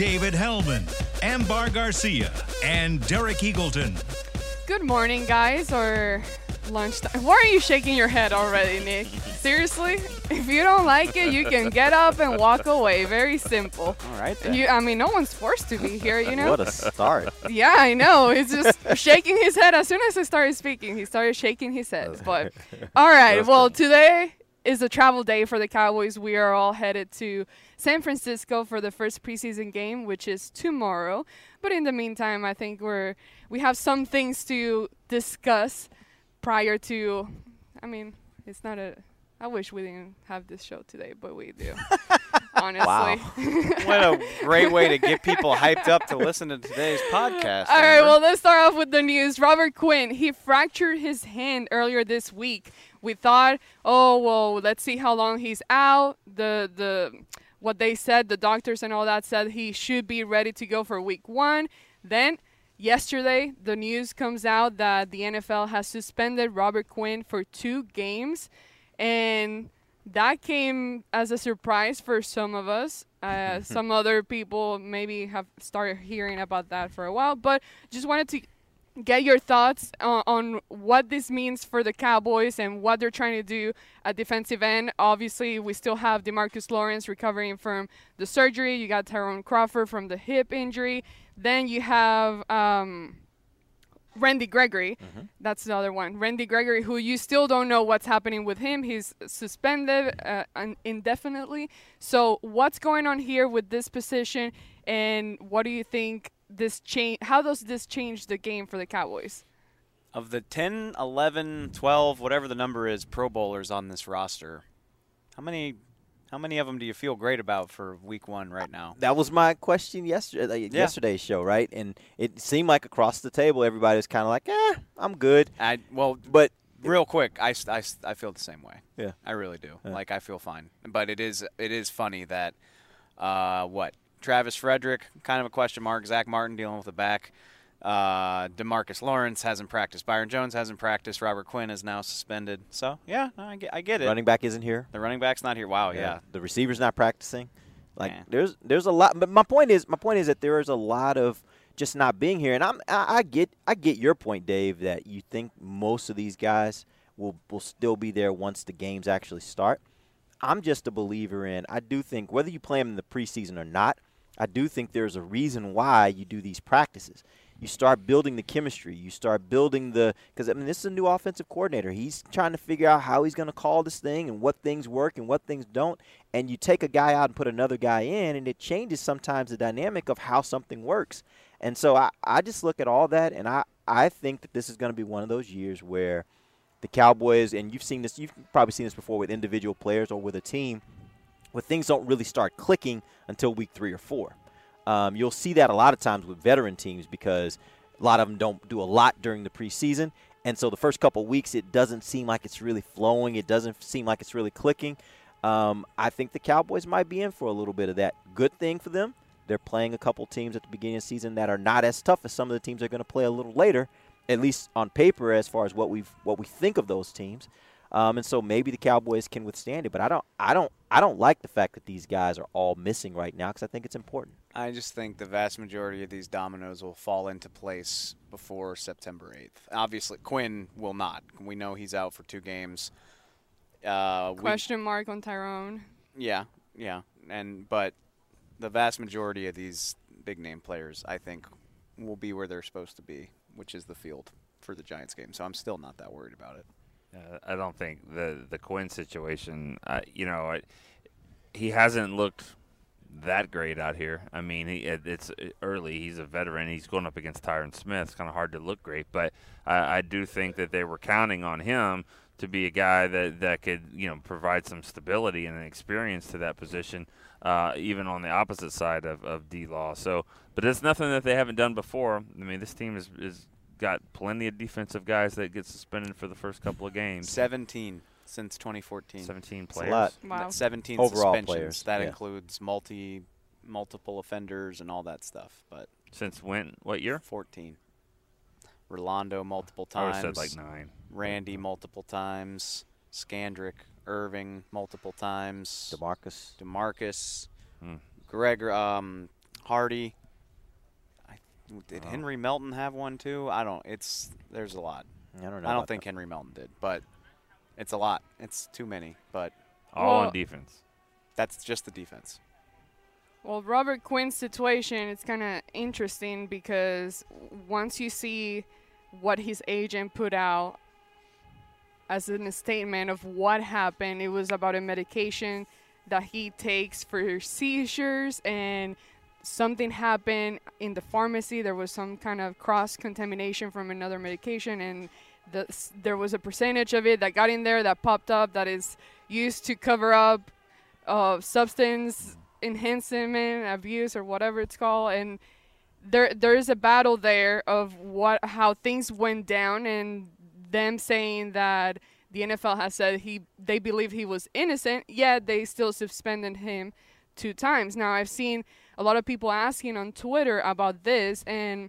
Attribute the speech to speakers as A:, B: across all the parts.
A: David Helman, Ambar Garcia, and Derek Eagleton.
B: Good morning, guys, or lunchtime. Why are you shaking your head already, Nick? Seriously? If you don't like it, you can get up and walk away. Very simple.
C: All right. Then.
B: You, I mean, no one's forced to be here, you know?
C: What a start.
B: yeah, I know. He's just shaking his head. As soon as I started speaking, he started shaking his head. But, all right. Well, today is a travel day for the Cowboys. We are all headed to San Francisco for the first preseason game, which is tomorrow. But in the meantime, I think we're we have some things to discuss prior to. I mean, it's not a. I wish we didn't have this show today, but we do. honestly.
C: Wow. what a great way to get people hyped up to listen to today's podcast.
B: All right,
C: Amber.
B: well, let's start off with the news. Robert Quinn, he fractured his hand earlier this week. We thought, oh, well, let's see how long he's out. The the what they said, the doctors and all that said he should be ready to go for week 1. Then yesterday, the news comes out that the NFL has suspended Robert Quinn for 2 games and that came as a surprise for some of us. Uh, some other people maybe have started hearing about that for a while, but just wanted to get your thoughts on, on what this means for the Cowboys and what they're trying to do at defensive end. Obviously, we still have Demarcus Lawrence recovering from the surgery. You got Tyrone Crawford from the hip injury. Then you have. Um, Randy Gregory. That's the other one. Randy Gregory, who you still don't know what's happening with him. He's suspended uh, indefinitely. So, what's going on here with this position, and what do you think this change? How does this change the game for the Cowboys?
C: of the 10, 11, 12, whatever the number is, Pro Bowlers on this roster, how many how many of them do you feel great about for week 1 right now?
D: That was my question yesterday,
C: Yeah.
D: yesterday's show, right? And it seemed like across the table, everybody was kind of like, "Eh, I'm good."
C: I well,
D: But
C: real quick, I, I, I feel the same way.
D: Yeah.
C: I really do.
D: Yeah.
C: Like I feel fine. But it is it is funny that uh, what Travis Frederick kind of a question mark. Zack Martin dealing with the back. Uh, Demarcus Lawrence hasn't practiced. Byron Jones hasn't practiced. Robert Quinn is now suspended. So yeah, I get I get it.
D: running back isn't here.
C: the running back's not here. Wow. Yeah.
D: The receiver's not practicing. Like
C: Yeah.
D: there's there's a lot. But my point is my point is that there is a lot of just not being here. And I'm I, I get I get your point, Dave, that you think most of these guys will will still be there once the games actually start. I'm just a believer in. I do think whether you play them in the preseason or not, I do think there's a reason why you do these practices. You start building the chemistry. You start building the because I mean this is a new offensive coordinator. He's trying to figure out how he's going to call this thing and what things work and what things don't. And you take a guy out and put another guy in, and it changes sometimes the dynamic of how something works. And so I, I just look at all that, and I, I think that this is going to be one of those years where the Cowboys, and you've seen this, you've probably seen this before with individual players or with a team, where things don't really start clicking until week three or four. Um, you'll see that a lot of times with veteran teams because a lot of them don't do a lot during the preseason. And so the first couple weeks, it doesn't seem like it's really flowing. It doesn't seem like it's really clicking. Um, I think the Cowboys might be in for a little bit of that. Good thing for them. They're playing a couple teams at the beginning of the season that are not as tough as some of the teams they're going to play a little later, at least on paper, as far as what we what we think of those teams. Um, and so maybe the Cowboys can withstand it. But I don't, I don't, I don't like the fact that these guys are all missing right now because I think it's important.
C: I just think the vast majority of these dominoes will fall into place before September 8th. Obviously, Quinn will not. We know he's out for two games. Uh, we-
B: Question mark on Tyrone.
C: yeah, yeah, and but the vast majority of these big name players, I think, will be where they're supposed to be, which is the field for the Giants game. So I'm still not that worried about it.
E: I don't think the the Quinn situation. Uh, you know, I, he hasn't looked that great out here. I mean, he, it, it's early. He's a veteran. He's going up against Tyron Smith. It's kind of hard to look great, but I, I do think that they were counting on him to be a guy that, that could you know provide some stability and experience to that position, uh, even on the opposite side of, of D Law. So, but it's nothing that they haven't done before. I mean, this team is is got plenty of defensive guys that get suspended for the first couple of games.
C: 17 since 2014.
E: 17
D: It's a lot.
B: Wow.
C: 17
D: Overall
C: suspensions.
D: players,
C: That
D: yeah.
C: includes multi multiple offenders and all that stuff. But
E: Since when? What year?
C: 14. Rolando multiple times.
E: have said like nine.
C: Randy multiple times. Scandrick, Irving multiple times.
D: Demarcus.
C: Demarcus,
E: Hmm.
C: Gregor, um, Hardy. I, did
E: Oh.
C: Henry Melton have one too? I don't. It's there's a lot.
D: I don't know.
C: I don't think Henry Melton did, but it's a lot. It's too many. But
E: All
B: Well-
E: on defense.
C: that's just the defense.
B: Well, Robert Quinn's situation is kind of interesting because once you see what his agent put out as a statement of what happened, it was about a medication that he takes for seizures and something happened in the pharmacy. There was some kind of cross contamination from another medication, and the, there was a percentage of it that got in there that popped up that is used to cover up uh, substance enhancement abuse or whatever it's called and there there is a battle there of what how things went down and them saying that the NFL has said he they believe he was innocent yet they still suspended him two times now I've seen a lot of people asking on Twitter about this and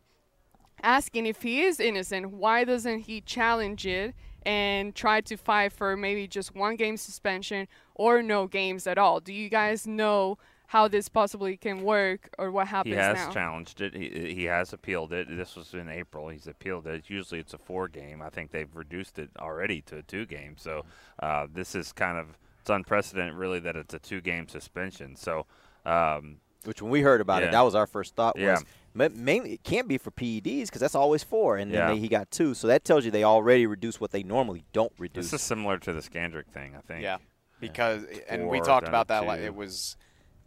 B: asking if he is innocent, why doesn't he challenge it and try to fight for maybe just one game suspension or no games at all? Do you guys know how this possibly can work or what happens
E: He has
B: now?
E: challenged it. He, he has appealed it. This was in April. He's appealed it. Usually it's a four game. I think they've reduced it already to a two game. So uh, this is kind of it's unprecedented, really, that it's a two game suspension. So um,
D: Which when we heard about
E: Yeah.
D: it, that was our first thought
E: Yeah.
D: was mainly it can't be for PEDs because that's always four, and
E: Yeah.
D: then they, he got two. So that tells you they already reduce what they normally don't reduce.
E: this is similar to the Scandrick thing, I think.
C: Yeah, because and we talked about that. Like it was,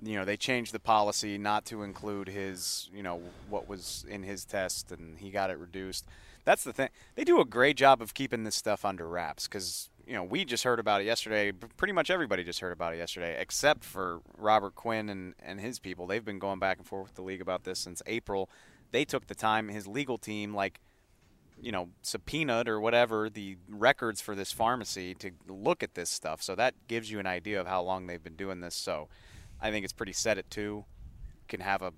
C: you know, they changed the policy not to include his, you know, what was in his test, and he got it reduced. That's the thing. They do a great job of keeping this stuff under wraps because you know we just heard about it yesterday. Pretty much everybody just heard about it yesterday, except for Robert Quinn and and his people. They've been going back and forth with the league about this since April. They took the time. His legal team, like you know, subpoenaed or whatever the records for this pharmacy to look at this stuff. So that gives you an idea of how long they've been doing this. So I think it's pretty set at two. Can have a,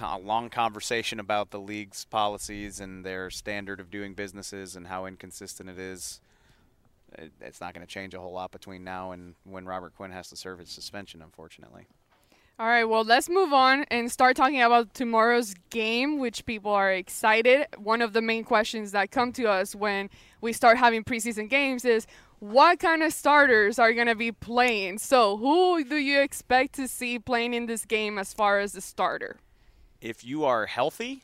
C: a long conversation about the league's policies and their standard of doing businesses and how inconsistent it is. It, it's not going to change a whole lot between now and when Robert Quinn has to serve his suspension, unfortunately.
B: All right, well, let's move on and start talking about tomorrow's game, which people are excited. One of the main questions that come to us when we start having preseason games is what kind of starters are going to be playing? So, who do you expect to see playing in this game as far as the starter?
C: if you are healthy,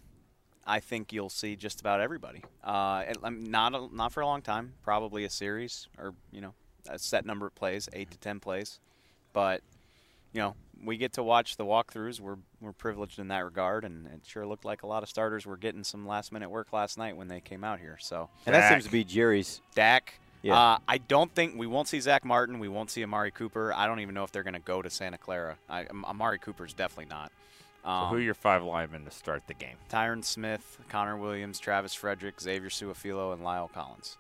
C: I think you'll see just about everybody. Uh, um, not a, not for a long time, probably a series or you know a set number of plays, eight to ten plays. But you know we get to watch the walkthroughs. We're we're privileged in that regard, and it sure looked like a lot of starters were getting some last minute work last night when they came out here. So
D: and that seems to be Jerry's.
C: Dak.
D: Yeah.
C: Uh, I don't think we won't see Zack Martin. We won't see Amari Cooper. I don't even know if they're going to go to Santa Clara. I, Am- Amari Cooper's definitely not.
E: So
C: Um,
E: who are your five linemen to start the game?
C: Tyron Smith, Connor Williams, Travis Frederick, Xavier Suafilo, and La'el Collins.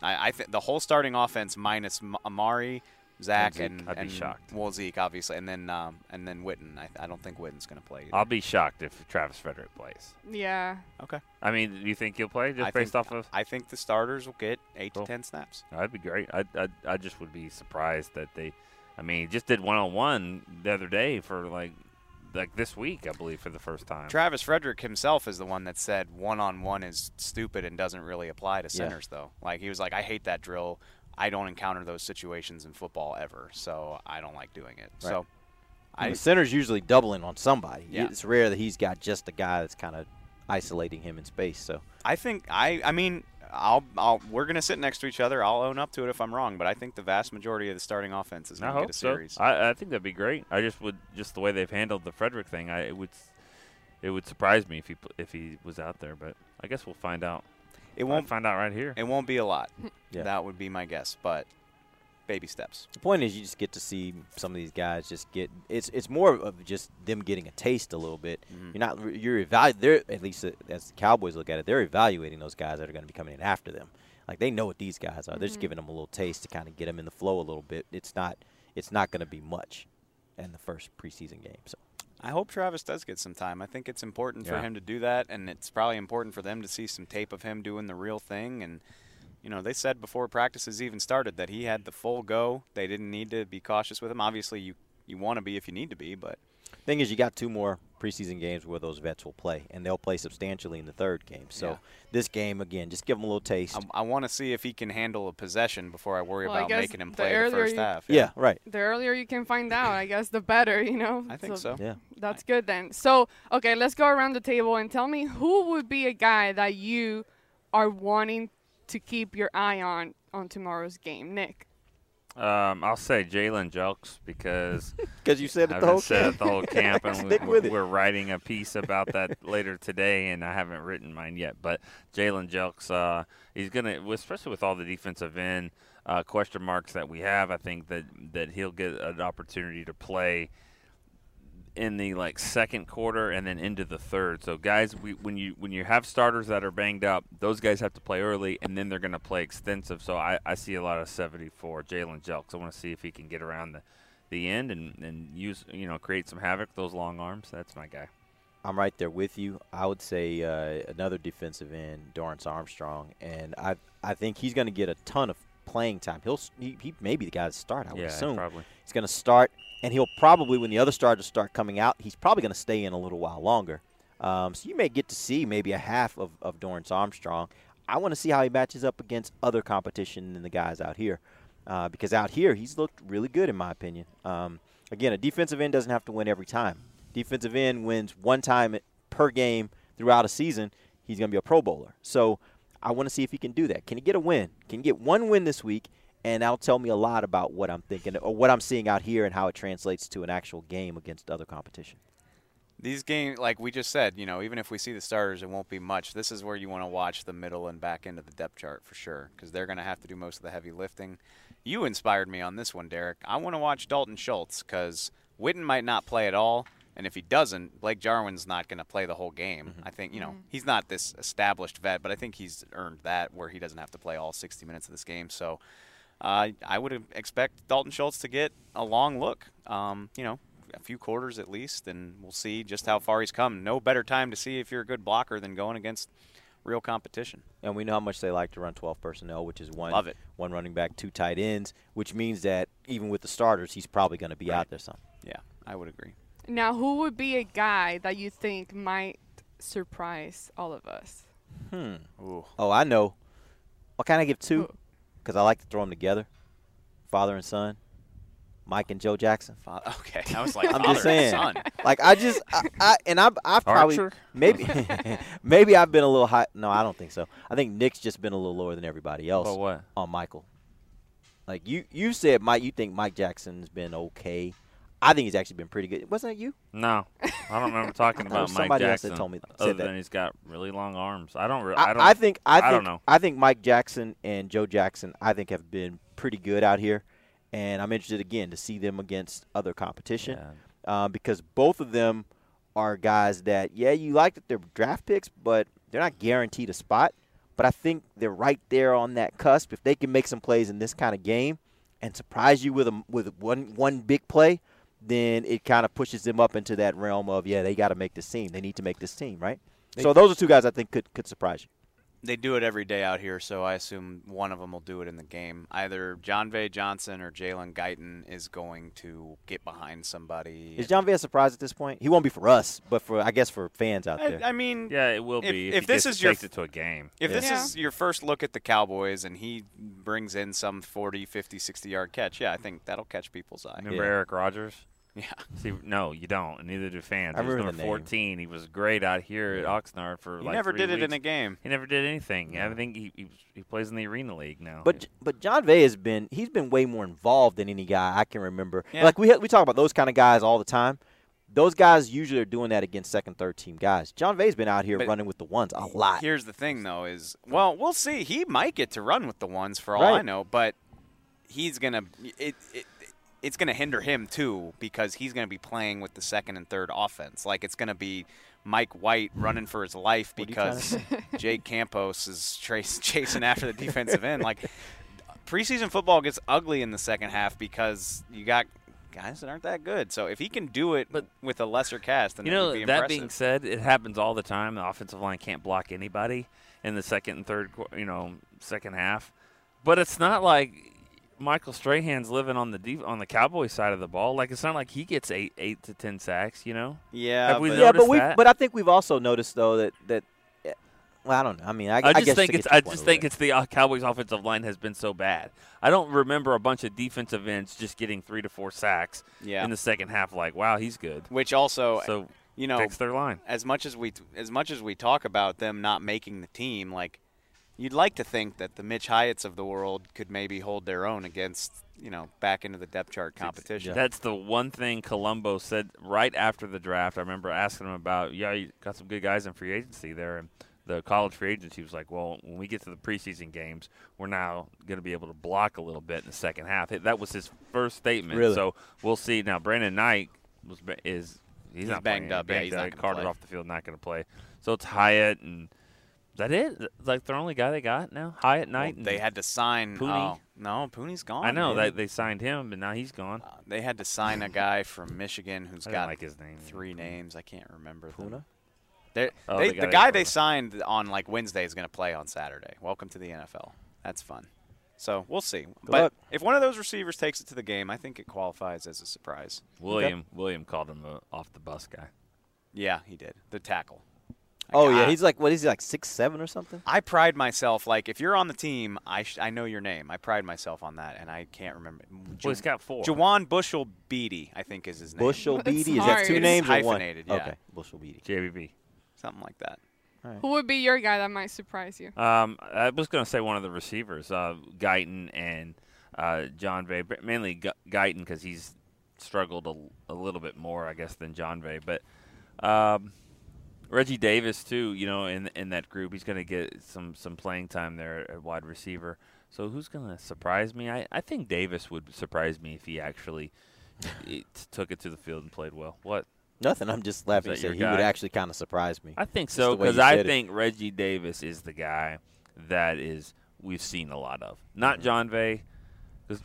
C: I, I think the whole starting offense minus M- Amari, Zack,
E: Zeke,
C: and,
E: I'd be
C: and
E: shocked.
C: well Zeke obviously, and then um, and then Witten. I, I don't think Witten's going to play. Either.
E: I'll be shocked if Travis Frederick plays.
B: Yeah.
C: okay.
E: I mean, do you think he'll play just
C: I
E: based
C: think,
E: off of?
C: I think the starters will get eight
E: Cool.
C: to ten snaps.
E: That'd be great. I, I I just would be surprised that they. I mean, he just did one on one the other day for like like this week, I believe, for the first time.
C: Travis Frederick himself is the one that said one on one is stupid and doesn't really apply to
D: Yeah.
C: centers though. Like he was like, I hate that drill. I don't encounter those situations in football ever, so I don't like doing it. So.
D: I,
C: I,
D: the center's usually doubling on somebody.
C: Yeah.
D: It's rare that he's got just a guy that's kind of isolating him in space. So
C: I think I I mean I'll I'll we're gonna sit next to each other. I'll own up to it if I'm wrong, but I think the vast majority of the starting offense is
E: I
C: gonna get a
E: so.
C: series.
E: I, I think that'd be great. I just would just the way they've handled the Frederick thing. I it would it would surprise me if he if he was out there, but I guess we'll find out.
C: It
E: We'll
C: won't.
E: find out right here.
C: It won't be a lot.
D: Yeah.
C: That would be my guess, but baby steps.
D: The point is, you just get to see some of these guys just get. It's it's more of just them getting a taste a little bit. Mm-hmm. You're not you're evaluating. They're at least uh, as the Cowboys look at it, they're evaluating those guys that are going to be coming in after them. Like they know what these guys are. They're just mm-hmm. giving them a little taste to kind of get them in the flow a little bit. It's not it's not going to be much in the first preseason game. So
C: I hope Travis does get some time. I think it's important for him to do that, and it's probably important for them to see some tape of him doing the real thing. And you know, they said before practices even started that he had the full go. They didn't need to be cautious with him. Obviously, you you want to be if you need to be, but
D: thing is, you got two more preseason games where those vets will play, and they'll play substantially in the third game. So
C: Yeah.
D: this game again, just give him a little taste.
C: I, I want to see if he can handle a possession before I worry
B: Well,
C: about
B: guess
C: making him
B: the
C: play the
B: earlier
C: first
B: you-
C: half.
D: yeah, right.
B: The earlier you can find out, I guess, the better. You know.
C: I think so.
D: Yeah.
B: That's good then. So, okay, let's go around the table and tell me who would be a guy that you are wanting to keep your eye on on tomorrow's game, Nick.
E: Um, I'll say Jalen Jelks because
D: Because you said it the whole
E: said
D: camp.
E: it the whole camp, and
D: Stick
E: we,
D: with
E: we're writing a piece about that later today, and I haven't written mine yet. But Jalen Jelks, uh, he's gonna, especially with all the defensive end uh, question marks that we have, I think that that he'll get an opportunity to play in the like second quarter and then into the third. So guys, we, when you when you have starters that are banged up, those guys have to play early and then they're going to play extensive. So I, I see a lot of 74 Jalen Jelks. I want to see if he can get around the the end and, and use you know create some havoc those long arms. That's my guy.
D: I'm right there with you. I would say uh, another defensive end, Dorance Armstrong, and I I think he's going to get a ton of playing time. He'll he, he may be the guy to start. I would
E: yeah,
D: assume
E: probably.
D: he's going to start, and he'll probably when the other starters start coming out, he's probably going to stay in a little while longer. Um, so you may get to see maybe a half of of Dorance Armstrong. I want to see how he matches up against other competition than the guys out here, uh, because out here he's looked really good in my opinion. Um, again, a defensive end doesn't have to win every time. Defensive end wins one time per game throughout a season. He's going to be a Pro Bowler. So I want to see if he can do that. Can he get a win? Can he get one win this week? And that'll tell me a lot about what I'm thinking or what I'm seeing out here and how it translates to an actual game against other competition.
C: These games, like we just said, you know, even if we see the starters, it won't be much. This is where you want to watch the middle and back end of the depth chart for sure, because they're going to have to do most of the heavy lifting. You inspired me on this one, Derek. I want to watch Dalton Schultz because Witten might not play at all, and if he doesn't, Blake Jarwin's not going to play the whole game. I think, you know, he's not this established vet, but I think he's earned that where he doesn't have to play all 60 minutes of this game. So uh, I would expect Dalton Schultz to get a long look. Um, you know, a few quarters at least, and we'll see just how far he's come. No better time to see if you're a good blocker than going against real competition.
D: And we know how much they like to run 12 personnel, which is one
C: Love it.
D: one running back, two tight ends, which means that even with the starters, he's probably going to be
C: Right.
D: out there some.
C: Yeah, I would agree.
B: Now, who would be a guy that you think might surprise all of us?
D: Hmm.
C: Ooh.
D: Oh, I know. What can I give two? Because I like to throw them together, father and son, Mike and Joe Jackson.
C: Fa- Okay, I was like,
D: I'm just saying.
C: son.
D: Like I just, I, I and I've, I've probably
E: Archer?
D: maybe, maybe I've been a little high. No, I don't think so. I think Nick's just been a little lower than everybody else
E: But what?
D: on Michael. Like you, you said Mike. You think Mike Jackson's been okay. I think he's actually been pretty good. Wasn't it you?
E: No, I don't remember talking
D: I thought it
E: about Mike
D: somebody else that told me- said
E: other
D: that.
E: than he's got really long arms. I don't. Re-
D: I,
E: I don't.
D: I think I
E: I
D: think
E: don't know.
D: I think Mike Jackson and Joe Jackson I think have been pretty good out here, and I'm interested again to see them against other competition
E: Yeah.
D: uh, because both of them are guys that yeah you like that they're draft picks, but they're not guaranteed a spot. But I think they're right there on that cusp. If they can make some plays in this kind of game and surprise you with a with one one big play, then it kind of pushes them up into that realm of yeah they got to make this team. They need to make this team right. so those are two guys I think could could surprise you.
C: They do it every day out here, so I assume one of them will do it in the game. Either Jon'Vea Johnson or Jalen Guyton is going to get behind somebody.
D: Is John Vay a surprise at this point? He won't be for us, but for I guess for fans out there.
C: I, I mean,
E: Yeah, it will
C: If-
E: be if,
C: if
E: he
C: this is your
E: takes
C: f-
E: it to a game.
C: If this
B: Yeah.
C: is your first look at the Cowboys and he brings in some 40, 50, 60 yard catch, yeah, I think that'll catch people's eye.
E: Remember
D: Yeah.
E: Eric Rogers?
C: Yeah.
E: See, no, you don't, and neither do fans.
D: I
E: He was number
D: the name.
E: 14. He was great out here at Oxnard for like
C: He
E: like
C: never
E: three
C: did it in a game.
E: He never did anything. I think he, he he plays in the arena league now.
D: But but Jon'Vea has been he's been way more involved than any guy I can remember.
C: Yeah.
D: Like we we talk about those kind of guys all the time. those guys usually are doing that against second, third team guys. Jon'Vea's been out here
C: But
D: running with the ones a lot.
C: Here's the thing, though, is well, we'll see. He might get to run with the ones for all I know, but he's gonna it. it it's going to hinder him too because he's going to be playing with the second and third offense. Like it's going to be Mike White running for his life
D: What are you trying to
C: because Jake Campos is trace, chasing after the defensive end. Like preseason football gets ugly in the second half because you got guys that aren't that good. So if he can do it
E: But-
C: with a lesser cast, then
E: You know,
C: be
E: that being said, it happens all the time. The offensive line can't block anybody in the second and third, you know, second half. But it's not like Michael Strahan's living on the def- on the Cowboy side of the ball. Like it's not like he gets eight eight to ten sacks. You know,
C: yeah,
E: Have we
C: but
D: yeah,
E: noticed
D: but we
E: that?
D: but I think we've also noticed though that that eh, well, I don't know. I mean, I,
E: I just
D: guess
E: think it's I just think
D: little
E: it's the uh, Cowboys' offensive line has been so bad. I don't remember a bunch of defensive ends just getting three to four sacks
C: Yeah.
E: in the second half. Like, wow, he's good.
C: which also
E: So
C: you know
E: fix their line.
C: as much as we as much as we talk about them not making the team, like you'd like to think that the Mitch Hyatts of the world could maybe hold their own against you know back into the depth chart competition.
E: That's the one thing Colombo said right after the draft. I remember asking him about, yeah, you got some good guys in free agency there, and the college free agency was like, well, when we get to the preseason games, we're now going to be able to block a little bit in the second half. That was his first statement.
D: Really?
E: So we'll see. Now Brandon Knight was is he's,
C: He's
E: not
C: banged
E: playing.
C: up. Yeah,
E: Banged
C: he's not gonna
E: Carter
C: play.
E: off the field, not going to play. So it's Hyatt and. Is that it? Like the only guy they got now? High
C: at
E: night. and-
C: they had to sign.
E: Pooney?
C: oh, no, Pooney's gone.
E: I know
C: man.
E: that they signed him, but now he's gone.
C: Uh, they had to sign a guy from Michigan who's got
E: like his name.
C: three names. I can't remember. them.
D: Puna?
C: They're-
E: Oh,
C: they,
E: the
C: the
E: guy
C: guy,
E: they
C: they signed on like Wednesday is going to play on Saturday. Welcome to the NFL. That's fun. So we'll see. but
D: luck.
C: if one of those receivers takes it to the game, I think it qualifies as a surprise.
E: William William called him the off the bus guy.
C: Yeah, he did. The tackle.
D: Oh yeah, he's like what is he like six seven or something?
C: I pride myself like if you're on the team, I sh- I know your name. I pride myself on that, and I can't remember.
E: Well, he's got four.
C: Juwann Bushell Beatty, I think is his name.
D: Bushell
B: That's
D: Beatty. Is that two
B: hard.
D: names or one?
C: Hyphenated, yeah.
D: Okay, Bushell Beatty.
E: JBB.
C: something like that.
B: Who would be your guy that might surprise you?
E: Um, I was going to say one of the receivers, uh, Guyton and uh, Jon'Vea, but mainly Gu- Guyton because he's struggled a, a little bit more, I guess, than Jon'Vea. But um, Reggie Davis too, you know, in in that group, he's going to get some some playing time there at wide receiver. So who's going to surprise me? I, I think Davis would surprise me if he actually it, took it to the field and played well. What?
D: Nothing. I'm just laughing.
E: that
D: to say
E: your
D: he would actually kind of surprise me.
E: I think so because I
D: said it.
E: think Reggie Davis is the guy that is we've seen a lot of. Not
D: Mm-hmm.
E: Jon'Vea, because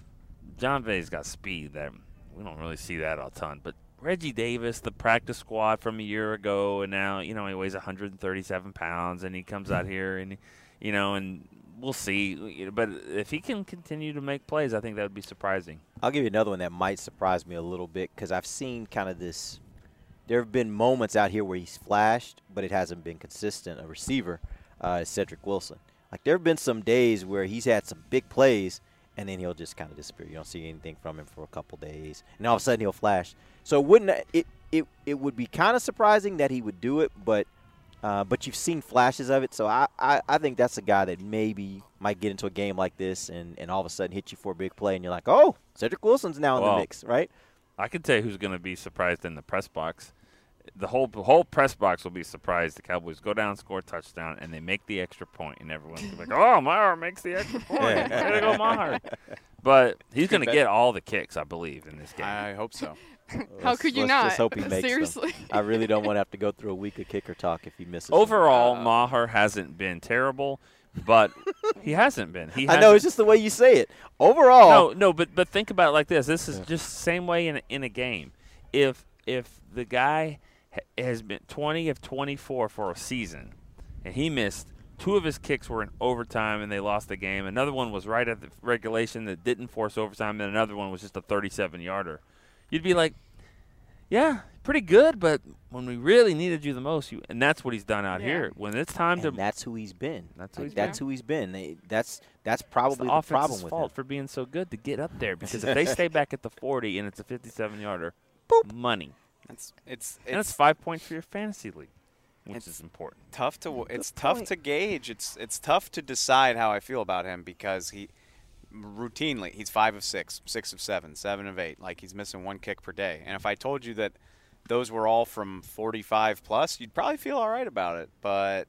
E: Jon'Vea's got speed that we don't really see that a ton. But Reggie Davis, the practice squad from a year ago, and now you know he weighs 137 pounds, and he comes out here and you know and we'll see. But if he can continue to make plays, I think that would be surprising.
D: I'll give you another one that might surprise me a little bit because I've seen kind of this. There have been moments out here where he's flashed, but it hasn't been consistent. A receiver, uh, is Cedric Wilson. Like there have been some days where he's had some big plays, and then he'll just kind of disappear. You don't see anything from him for a couple days, and all of a sudden he'll flash. So wouldn't it it it would be kind of surprising that he would do it, but uh, but you've seen flashes of it. So I, I I think that's a guy that maybe might get into a game like this and and all of a sudden hit you for a big play, and you're like, oh, Cedric Wilson's now in
E: Well,
D: the mix, right?
E: I can tell you who's going to be surprised in the press box. The whole the whole press box will be surprised. The Cowboys go down, score a touchdown, and they make the extra point, and everyone's like, "Oh, Maher makes the extra point. Way to go, Maher!" But he's going to get all the kicks, I believe, in this game.
C: I hope so.
B: How
D: Let's-
B: could you
D: let's
B: not?
D: Just hope he makes them.
B: Seriously.
D: I really don't want to have to go through a week of kicker talk if he misses. them.
E: Overall,
B: Uh,
E: Maher hasn't been terrible, but he hasn't been. He
D: I know it's just the way you say it. Overall,
E: No, no, but but think about it like this. This is just the same way in a, in a game. If if the guy ha- has been 20 of 24 for a season, and he missed two of his kicks were in overtime and they lost the game. Another one was right at the regulation that didn't force overtime, and another one was just a 37 yarder. You'd be like, yeah, pretty good, but when we really needed you the most, you and that's what he's done out
B: Yeah.
E: here. When it's time to
D: that's who he's been.
E: That's who he's been.
D: that's who he's been. They- That's that's probably
E: the
D: the, problem
E: offense's
D: with
E: fault
D: him.
E: for being so good to get up there because if they stay back at the 40 and it's a 57 yarder, boop, money.
C: It's it's
E: and it's
C: it's
E: five points for your fantasy league, which
C: It's-
E: is important.
C: tough to it's
D: Good
C: tough
D: point.
C: to gauge. It's it's tough to decide how I feel about him because he routinely he's five of six, six of seven, seven of eight. Like he's missing one kick per day. And if I told you that those were all from 45 plus, you'd probably feel all right about it. But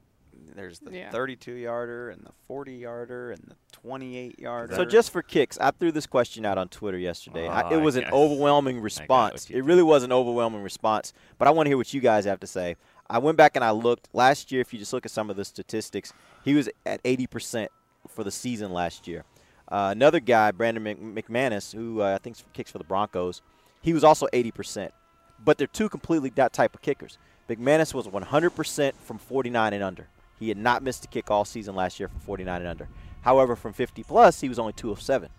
C: there's the
B: Yeah.
C: 32 yarder and the 40 yarder and the 28 yarder.
D: So just for kicks, I threw this question out on Twitter yesterday. I,
E: Oh,
D: it
E: I
D: was an overwhelming response. It really was an overwhelming response. But I want to hear what you guys have to say. I went back and I looked last year. If you just look at some of the statistics, he was at 80% for the season last year. Uh, another guy, Brandon Mc- McManus, who uh, I think kicks for the Broncos, he was also 80%. But they're two completely that type of kickers. McManus was 100% from 49 and under. He had not missed a kick all season last year from 49 and under. However, from 50 plus, he was only two of seven.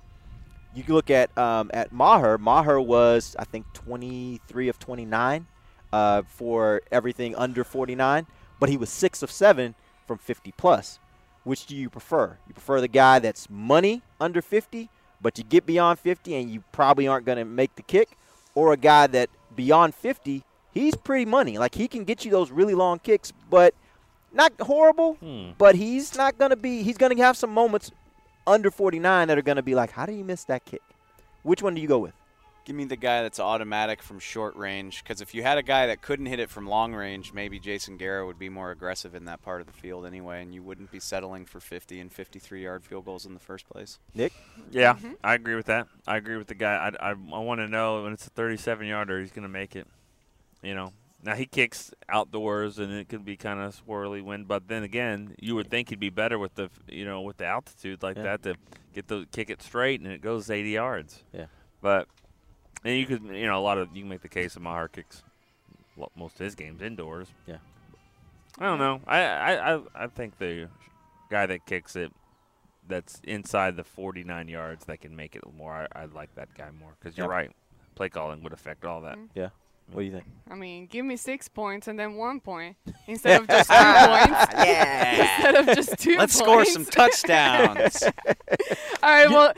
D: You look at um, at Maher. Maher was I think 23 of 29 uh, for everything under 49, but he was six of seven from 50 plus. Which do you prefer? You prefer the guy that's money under 50, but you get beyond 50 and you probably aren't going to make the kick, or a guy that beyond 50, he's pretty money. Like he can get you those really long kicks, but not horrible. Hmm. But he's not going to be. He's going to have some moments under 49 that are going to be like, how did he miss that kick? Which one do you go with?
C: Give me the guy that's automatic from short range. Because if you had a guy that couldn't hit it from long range, maybe Jason Garrett would be more aggressive in that part of the field anyway, and you wouldn't be settling for 50 and 53 yard field goals in the first place.
D: Nick?
E: Yeah, mm-hmm. I agree with that. I agree with the guy. I, I, I want to know when it's a 37 yarder, he's going to make it. You know, now he kicks outdoors and it could be kind of swirly wind, but then again, you would think he'd be better with the you know with the altitude like
D: Yeah.
E: that to get the kick it straight and it goes 80 yards.
D: Yeah.
E: But and you could you know a lot of you can make the case of Maher kicks most of his games indoors.
D: Yeah.
E: I don't know. I I I, I think the guy that kicks it that's inside the 49 yards that can make it more. I, I like that guy more because you're right. Play calling would affect all that.
D: Yeah. What do you think?
B: I mean, give me six points and then one point instead of just two points.
C: Yeah.
B: Instead of just two
C: Let's score some touchdowns.
B: All right, well,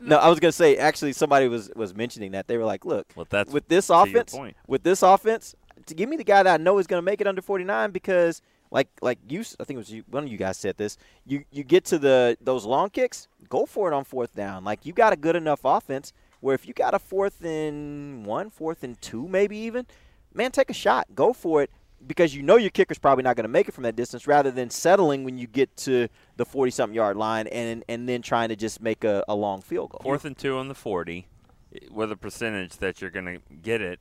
D: No, I was gonna say actually somebody was was mentioning that they were like, look,
E: Well, that's
D: with this offense, with this offense, to give me the guy that I know is gonna make it under 49 because like like you, I think it was you, one of you guys said this. You you get to the those long kicks, go for it on fourth down. Like you got a good enough offense where if you got a fourth and one, fourth and two, maybe even, man, take a shot, go for it. Because you know your kicker's probably not going to make it from that distance, rather than settling when you get to the forty-something yard line and and then trying to just make a, a long field goal.
E: Fourth and two on the 40 eh, with a percentage that you're going to get it.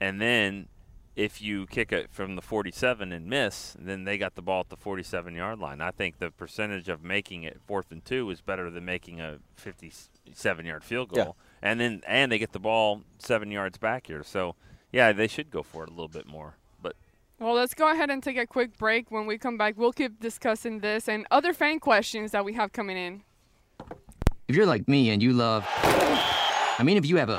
E: And then if you kick it from the 47 and miss, then they got the ball at the 47 yard line. I think the percentage of making it fourth and two is better than making a 57 yard field
D: Yeah.
E: goal. And then and they get the ball seven yards back here. So, yeah, they should go for it a little bit more. But
B: well, let's go ahead and take a quick break. When we come back, we'll keep discussing this and other fan questions that we have coming in.
F: If you're like me and you love. I mean, if you have a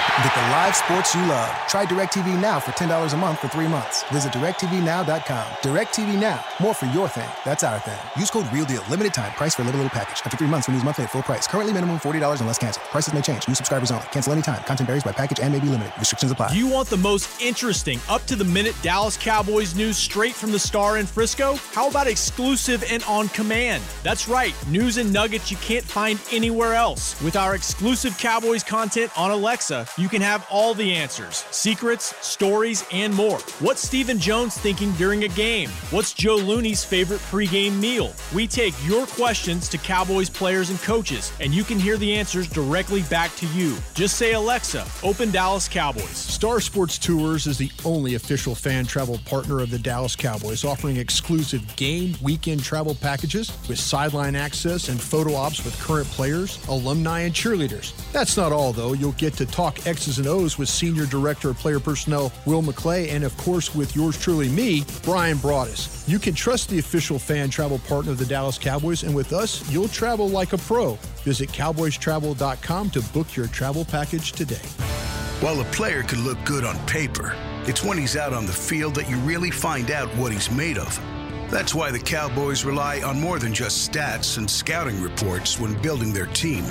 G: Get the live sports you love. Try DirecTV Now for $10 a month for three months. Visit DirecTVNow.com. DirecTV Now. More for your thing. That's our thing. Use code REALDEAL. Limited time. Price for a little, little package. After three months, renews monthly at full price. Currently minimum $40 unless canceled. Prices may change. New subscribers only. Cancel anytime. Content varies by package and may be limited. Restrictions apply.
H: You want the most interesting, up to the minute Dallas Cowboys news straight from the star in Frisco? How about exclusive and on command? That's right, news and nuggets you can't find anywhere else. With our exclusive Cowboys content on Alexa, you can have all the answers secrets, stories, and more. What's Stephen Jones thinking during a game? What's Joe Looney's favorite pregame meal? We take your questions to Cowboys players and coaches, and you can hear the answers directly back to you. Just say, Alexa, open Dallas Cowboys.
I: Star Sports Tours is the only official fan travel partner of the Dallas Cowboys, offering exclusive game weekend travel packages with sideline access and photo ops with current players, alumni, and cheerleaders. That's not all, though. You'll get to talk X's and O's with Senior Director of Player Personnel Will McClay, and of course with yours truly, me, Bryan Broaddus. You can trust the official fan travel partner of the Dallas Cowboys, and with us, you'll travel like a pro. Visit cowboystravel.com to book your travel package today.
J: While a player could look good on paper, it's when he's out on the field that you really find out what he's made of. That's why the Cowboys rely on more than just stats and scouting reports when building their team.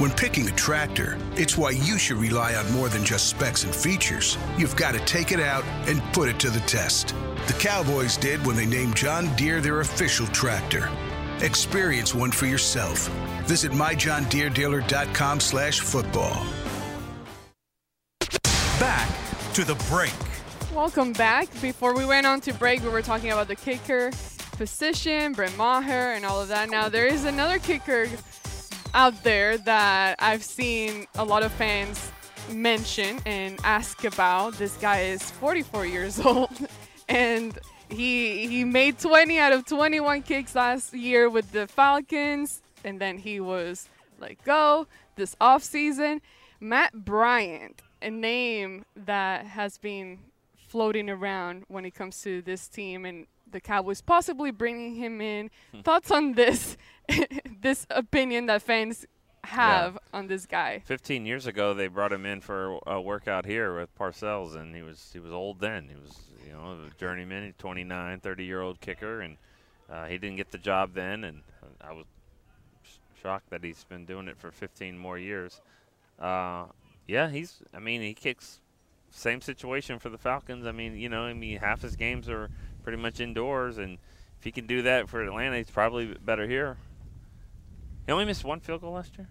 J: When picking a tractor, it's why you should rely on more than just specs and features. You've got to take it out and put it to the test. The Cowboys did when they named John Deere their official tractor. Experience one for yourself. Visit myjohndeerdealer.com slash football.
A: Back to the break.
B: Welcome back. Before we went on to break, we were talking about the kicker position, Brett Maher, and all of that. Now, there is another kicker out there that I've seen a lot of fans mention and ask about. This guy is 44 years old, and he he made 20 out of 21 kicks last year with the Falcons, and then he was let go this offseason. Matt Bryant, a name that has been floating around when it comes to this team and the Cowboys possibly bringing him in. Thoughts on this this opinion that fans have on this guy?
E: 15 years ago, they brought him in for a workout here with Parcells, and he was he was old then. He was you know a journeyman, 29, 30 year old kicker, and uh, he didn't get the job then. And I was sh- shocked that he's been doing it for 15 more years. Uh, yeah, he's. I mean, he kicks. Same situation for the Falcons. I mean, you know, I mean, half his games are pretty much indoors, and if he can do that for Atlanta, he's probably better here. He only missed one field goal last year.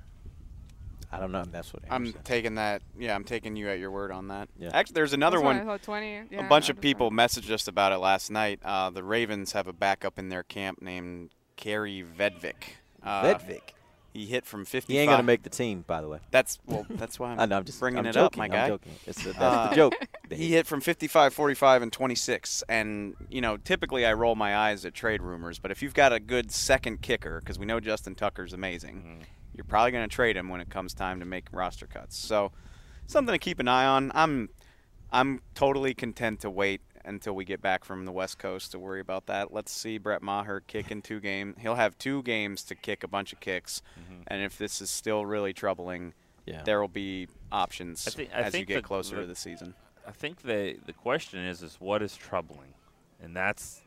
D: I don't know. That's what
C: I'm taking that. Yeah, I'm taking you at your word on that.
D: Yeah.
C: Actually, there's another
B: That's
C: one.
B: I 20. Yeah,
C: a bunch of people messaged us about it last night. Uh, the Ravens have a backup in their camp named Kaare Vedvik. Uh,
D: Vedvik?
C: He hit from 55.
D: He ain't gonna make the team, by the way.
C: That's well. That's why I'm,
D: I know, I'm just-
C: bringing
D: I'm
C: it
D: joking,
C: up, my
D: I'm
C: guy.
D: joking. It's the- that's the joke,
C: He hit from 55, 45, and 26. And you know, typically I roll my eyes at trade rumors, but if you've got a good second kicker, because we know Justin Tucker's amazing,
D: Mm-hmm.
C: you're probably going to trade him when it comes time to make roster cuts. So something to keep an eye on. I'm I'm totally content to wait until we get back from the West Coast to worry about that. Let's see Brett Maher kick in two games. He'll have two games to kick a bunch of kicks, mm-hmm. and if this is still really troubling,
D: Yeah.
C: there will be options
E: I think- I
C: as you get
E: the-
C: closer
E: the-
C: to the season.
E: I think the the question is is what is troubling, and that's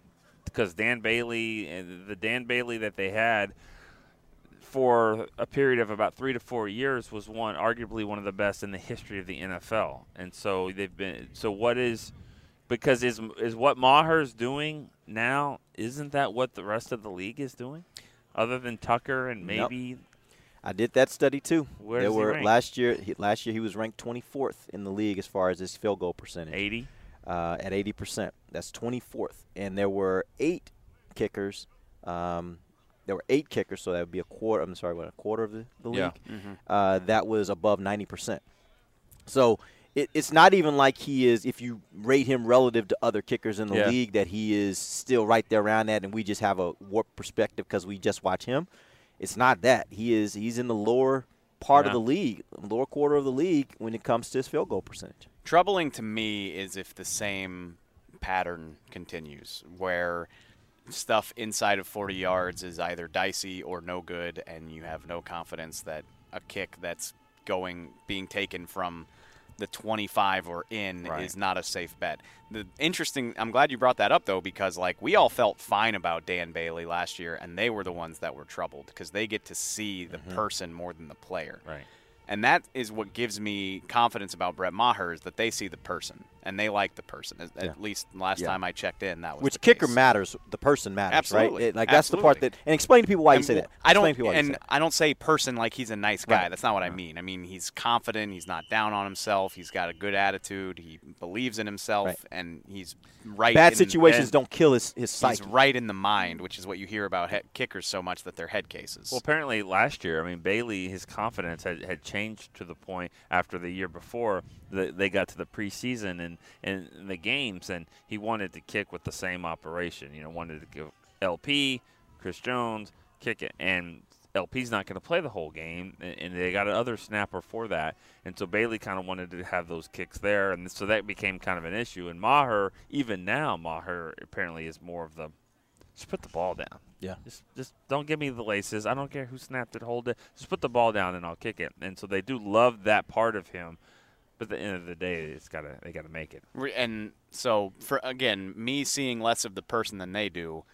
E: because Dan Bailey and the Dan Bailey that they had for a period of about three to four years was one arguably one of the best in the history of the NFL, and so they've been. So what is because is is what Maher's doing now? Isn't that what the rest of the league is doing, other than Tucker and
D: Nope.
E: maybe?
D: I did that study too.
E: Where
D: there were last year. He, last year he was ranked 24th in the league as far as his field goal percentage.
E: 80.
D: Uh, at 80 percent. That's 24th. And there were eight kickers. Um, there were eight kickers, so that would be a quarter. I'm sorry, what a quarter of the, the league.
E: Yeah.
C: Mhm.
D: Uh, that was above 90 percent. So it, it's not even like he is. If you rate him relative to other kickers in the
E: Yeah.
D: league, that he is still right there around that, and we just have a warped perspective because we just watch him. It's not that he is. He's in the lower part of the league, lower quarter of the league when it comes to his field goal percentage.
C: Troubling to me is if the same pattern continues, where stuff inside of 40 yards is either dicey or no good, and you have no confidence that a kick that's going being taken from the 25 or in
E: Right.
C: is not a safe bet. The interesting, I'm glad you brought that up though, because like we all felt fine about Dan Bailey last year, and they were the ones that were troubled because they get to see the mm-hmm. person more than the player.
E: Right.
C: And that is what gives me confidence about Brett Maher is that they see the person and they like the person. At, at
D: Yeah.
C: least last
D: Yeah.
C: time I checked in, that was
D: Which
C: the
D: kicker
C: case.
D: matters. The person matters,
C: Absolutely.
D: right? It- like that's the part that. And explain to people why you say
C: w-
D: that.
C: I don't,
D: people why you
C: and
D: say that.
C: I don't say person like he's a nice guy.
D: Right.
C: That's not what I uh-huh. mean. I mean he's confident. He's not down on himself. He's got a good attitude. He believes in himself,
D: Right.
C: and he's right.
D: Bad
C: in-
D: situations
C: and
D: don't kill his his psyche.
C: He's right in the mind, which is what you hear about he- kickers so much that they're head cases.
E: Well, apparently last year, I mean, Bailey, his confidence had, had changed to the point after the year before that they got to the preseason and, and the games, and he wanted to kick with the same operation. You know, wanted to give LP, Chris Jones, kick it. And LP's not going to play the whole game, and they got another snapper for that. And so Bailey kind of wanted to have those kicks there, and so that became kind of an issue. And Maher, even now, Maher apparently is more of the just put the ball down.
D: Yeah.
E: Just just don't give me the laces. I don't care who snapped it, hold it. Just put the ball down and I'll kick it. And so they do love that part of him. But at the end of the day, it's gotta they gotta make it.
C: And so for again me seeing less of the person than they do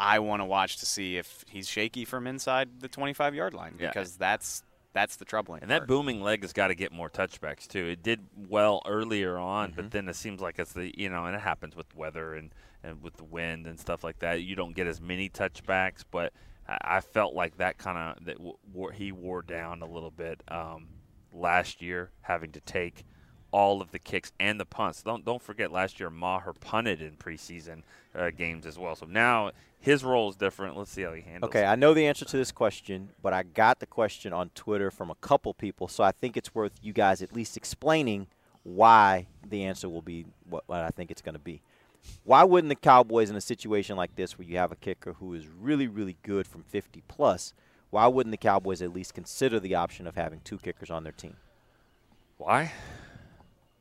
C: i want to watch to see if he's shaky from inside the 25 yard line
E: Yeah.
C: because that's that's the troubling.
E: And that booming leg has got to get more touchbacks too. It did well earlier on,
C: Mm-hmm.
E: but then it seems like it's the you know, and it happens with weather and and with the wind and stuff like that. You don't get as many touchbacks, but I, felt like that kind of that wore, he wore down a little bit um, last year, having to take all of the kicks and the punts. Don't don't forget last year Maher punted in preseason uh, games as well. So now his role is different. Let's see how he handles.
D: Okay,
E: it.
D: I know the answer to this question, but I got the question on Twitter from a couple people, so I think it's worth you guys at least explaining why the answer will be what, what I think it's going to be. Why wouldn't the Cowboys in a situation like this where you have a kicker who is really really good from 50 plus, why wouldn't the Cowboys at least consider the option of having two kickers on their team?
E: Why?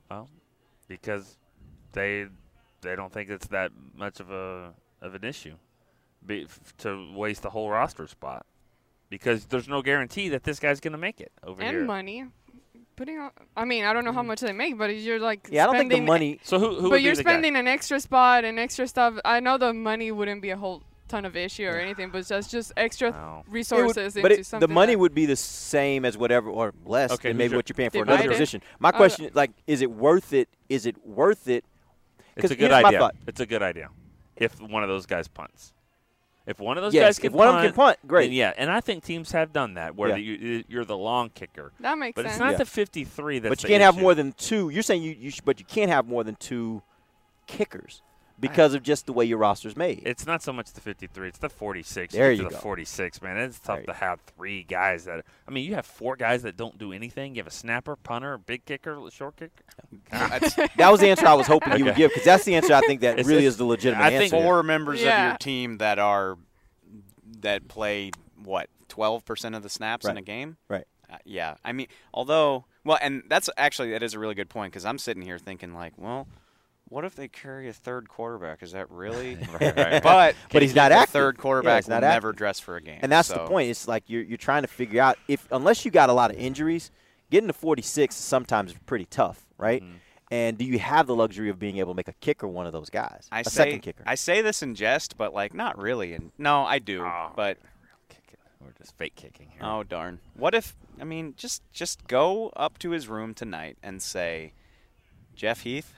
E: Well, because they they don't think it's that much of a of an issue be, f- to waste the whole roster spot because there's no guarantee that this guy's going to make it over
B: and
E: here.
B: money. Putting on, I mean, I don't know how much they make, but you're like
D: Yeah, I don't think the money.
E: So who who
B: but
E: would
B: you're
E: be the guy?
B: spending an extra spot and extra stuff. I know the money wouldn't be a whole ton of issue or anything, but just just extra
E: No.
D: It would-
B: resources
D: but
B: into
D: it,
B: something.
D: the money would be the same as whatever or less
E: Okay,
D: than maybe
E: your-
D: what you're paying for another
B: Divided?
D: position. My
B: Uh,
D: question is like, is it worth it? Is it worth it?
E: It's
D: 'Cause
E: a good idea. It's a good idea. If one of those guys punts. If one of those
D: Yes,
E: guys can
D: if one of
E: punt,
D: them can punt, great.
E: yeah, and I think teams have done that where
D: Yeah.
E: you, you're the long kicker.
B: That makes
E: But
B: sense.
E: it's not
D: Yeah.
E: the 53 that's
D: but you
E: the
D: can't have more than two. You're saying you, you sh- but you can't have more than two kickers because of just the way your roster's made.
E: It's not so much the 53; it's the 46.
D: There
E: get
D: you
E: to the
D: go.
E: 46, man. It's tough to have three guys that. I mean, you have four guys that don't do anything. You have a snapper, punter, big kicker, short kicker.
D: That was the answer I was hoping you would give because that's the answer I think that
E: It's-
D: really
E: it's-
D: is the legitimate
E: I think
D: answer.
C: four members of your team that are that play what 12% of the snaps in a game.
D: Right.
C: Uh, yeah, I mean, although well, and that's actually that is a really good point because I'm sitting here thinking like, well, what if they carry a third quarterback? Is that really?
E: Right, right.
C: But
D: But he's not active.
C: Third
D: Yeah,
C: quarterback
D: he's not
C: will never dress for a game,
D: And that's the point. It's like you're you're trying to figure out if unless you got a lot of injuries, getting to 46 is sometimes pretty tough, right?
E: Mm-hmm.
D: And do you have the luxury of being able to make a kicker one of those guys,
C: I
D: a
C: say
D: second kicker?
C: I say this in jest, but like not really. And no, I do.
E: Oh,
C: but
E: We're just fake kicking here.
C: oh darn, what if? I mean, just just go up to his room tonight and say, Jeff Heath,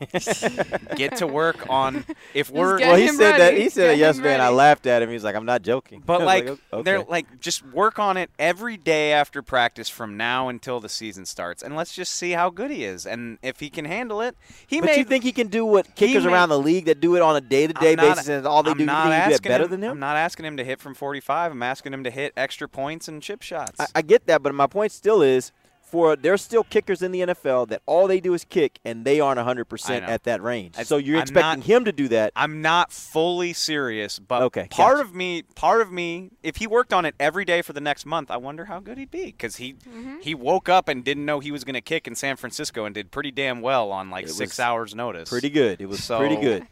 C: get to work on if we're
D: well, he
B: him
D: said that he said
B: Get
D: that
B: him
D: yesterday, and I laughed at him. He was like, "I'm not joking."
C: But
D: was
C: like,
D: okay.
C: they're like, just work on it every day after practice from now until the season starts, and let's just see how good he is, and if he can handle it, he
D: but
C: may.
D: you think he can do what kickers
C: may-
D: around the league that do it on a day-to-day
C: not-
D: basis and all they
C: I'm
D: do? You
C: not
D: think do
C: asking
D: better
C: him-
D: than him?
C: I'm not asking him to hit from 45. I'm asking him to hit extra points and chip shots.
D: I, I get that, but my point still is for there's still kickers in the NFL that all they do is kick and they aren't 100% at that range.
C: That's-
D: so you're
C: I'm
D: expecting
C: not-
D: him to do that.
C: I'm not fully serious, but
D: Okay,
C: part
D: gotcha.
C: of me, part of me, if he worked on it every day for the next month, I wonder how good he'd be because he
B: Mm-hmm.
C: he woke up and didn't know he was going to kick in San Francisco and did pretty damn well on like
D: It
C: six hours notice.
D: Pretty good. It was
C: So,
D: pretty good.
E: which,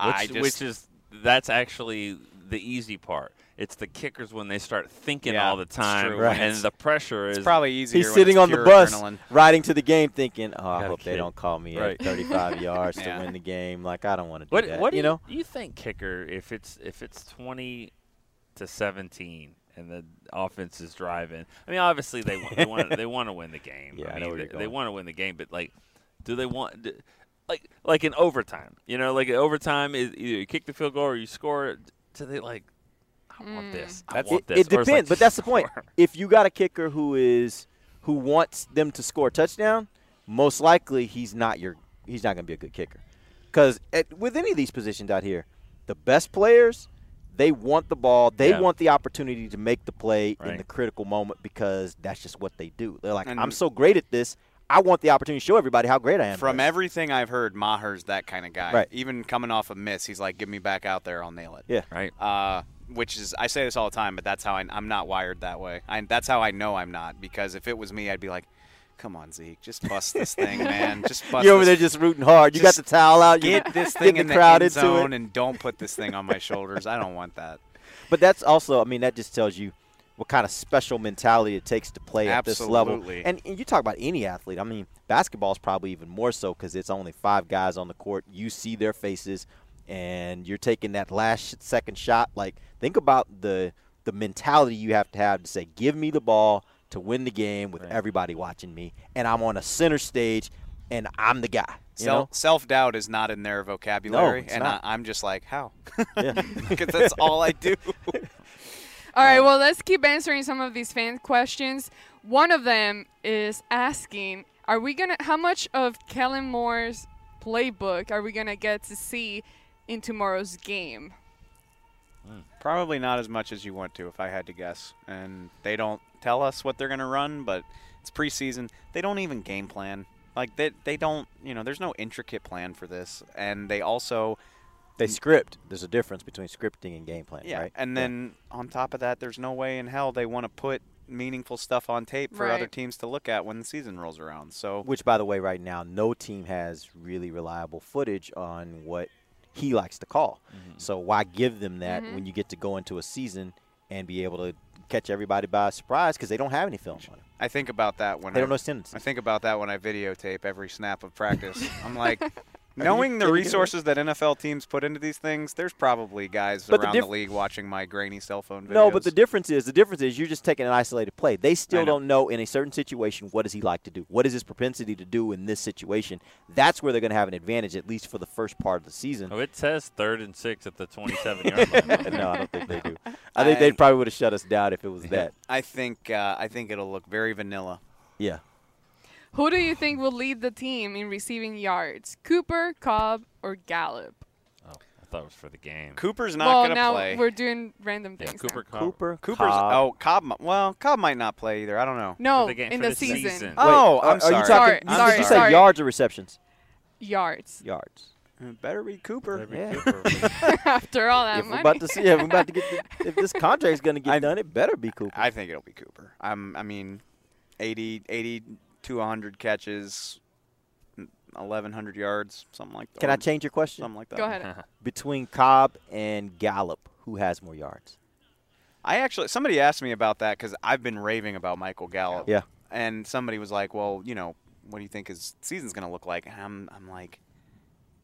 C: I just,
E: which is that's actually the easy part. It's the kickers when they start thinking
C: Yeah,
E: all the time,
C: true.
D: Right.
E: and the pressure is
C: probably easier.
D: He's
C: when
D: sitting
C: it's
D: on the bus
C: adrenaline.
D: riding to the game thinking, "Oh, I
E: Gotta
D: hope they don't call me
E: Right.
D: at 35 yards to win the game. Like I don't want to do
E: What
D: that."
E: what do
D: you know?
E: you think kicker if it's if it's twenty to seventeen and the offense is driving? I mean, obviously they want they want they want to win the game.
D: Yeah, I
E: I
D: know where
E: they,
D: you're
E: they
D: going.
E: want to win the game, but like, do they want? Do, like like in overtime, you know, like in overtime is either you kick the field goal or you score. it. Do they like? I
B: Mm.
E: want this. I want
D: It,
E: this.
D: it
E: Or it's like,
D: depends, but that's the point. If you got a kicker who is who wants them to score a touchdown, most likely he's not your he's not going to be a good kicker. Because with any of these positions out here, the best players they want the ball, they
E: Yeah.
D: want the opportunity to make the play in the critical moment because that's just what they do. They're like,
C: And-
D: I'm so great at this, I want the opportunity to show everybody how great I am.
C: From
D: at
C: everything I've heard, Maher's that kind of guy.
D: Right.
C: Even coming off a miss, he's like, "Give me back out there, I'll nail it."
D: Yeah.
E: Right.
C: Uh, which is, I say this all the time, but that's how I, I'm not wired that way. I, that's how I know I'm not because if it was me, I'd be like, "Come on, Zeke, just bust this thing, man. Just bust."
D: You're over there just rooting hard. You got the towel out. You
C: Get this thing
D: the
C: in the
D: crowd
C: end zone and don't put this thing on my shoulders. I don't want that.
D: But that's also, I mean, that just tells you what kind of special mentality it takes to play at this level. And, and you talk about any athlete. I mean, basketball is probably even more so because it's only five guys on the court. You see their faces, and you're taking that last second shot. Like, think about the the mentality you have to have to say, "Give me the ball. to win the game with everybody watching me, and I'm on a center stage, and I'm the guy. You know?
C: Self doubt is not in their vocabulary,
D: it's
C: and
D: not.
C: I, I'm just like, how? Because that's all I do.
B: All right, uh, well, let's keep answering some of these fan questions. One of them is asking, are we going to how much of Kellen Moore's playbook are we going to get to see in tomorrow's game?
C: Probably not as much as you want to, if I had to guess. And they don't tell us what they're going to run, but it's preseason. They don't even game plan. Like they they don't, you know, there's no intricate plan for this, and they also
D: They script. There's a difference between scripting and game plan,
C: yeah.
D: right?
C: And then on top of that, there's no way in hell they want to put meaningful stuff on tape for other teams to look at when the season rolls around. So
D: Which, by the way, right now, no team has really reliable footage on what he likes to call. So why give them that
B: Mhm.
D: when you get to go into a season and be able to catch everybody by surprise because they don't have any film on it.
C: I think about that when
D: They
C: I,
D: don't know his.
C: I think about that when I videotape every snap of practice. I'm like, knowing the resources that NFL teams put into these things, there's probably guys
D: But the
C: around the,
D: diff-
C: league watching my grainy cell phone videos.
D: No, but the difference is the difference is you're just taking an isolated play. They still
C: know.
D: don't know in a certain situation what does he like to do. What is his propensity to do in this situation? That's where they're going to have an advantage at least for the first part of the season.
E: Oh, it says third and six at the 27 yard line.
D: no, I don't think they do. I think they probably would have shut us down if it was that.
C: I think uh, I think it'll look very vanilla.
D: Yeah.
B: Who do you think will lead the team in receiving yards? Cooper, Cobb, or Gallup?
E: Oh, I thought it was for the game.
C: Cooper's not
B: well,
C: going to
B: now
C: play.
B: we're doing random
E: Yeah,
B: things.
E: Cooper
B: now.
E: Cobb.
D: Cooper,
C: Cooper's
D: Cobb.
C: oh Cobb. Well, Cobb might not play either. I don't know.
B: No,
E: the game-
B: in the,
E: the
B: season.
E: season.
C: Oh,
D: Wait,
C: I'm
D: are,
C: sorry.
D: Are you talking,
B: Sorry,
D: you-
B: sorry,
D: did you say
B: sorry.
D: yards or receptions?
B: Yards.
D: Yards.
C: It better be Cooper.
D: Yeah.
B: After all that
D: if we're about to see, if we're about to get, the, if this contract's going to get
C: I-
D: done, it better be Cooper.
C: I think it'll be Cooper. I'm. I mean, 80, 80 to 100 catches, 1,100 yards, something like that.
D: Can I change your question?
C: Something like that.
B: Go ahead.
D: Between Cobb and Gallup, who has more yards?
C: I actually somebody asked me about that because I've been raving about Michael Gallup.
D: Yeah.
C: And somebody was like, "Well, you know, what do you think his season's going to look like?" And I'm, I'm like,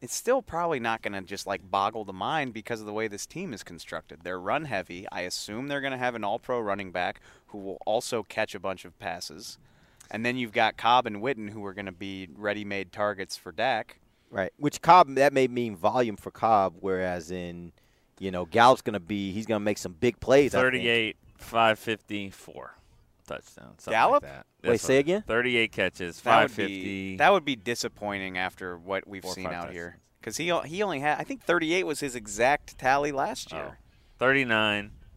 C: it's still probably not going to just like boggle the mind because of the way this team is constructed. They're run heavy. I assume they're going to have an All-Pro running back who will also catch a bunch of passes, and then you've got Cobb and Witten who are going to be ready-made targets for Dak.
D: Right. Which Cobb that may mean volume for Cobb, whereas in, you know, Gallup's going to be he's going to make some big plays.
E: 38, 554 touchdowns. something
C: Gallup?
E: Like that.
D: Wait, say again?
E: 38 catches,
C: That would
E: 550.
C: be that would be disappointing after what we've seen
E: five
C: out here. Because he he only had I think 38 was his exact tally last
E: Oh,
C: year.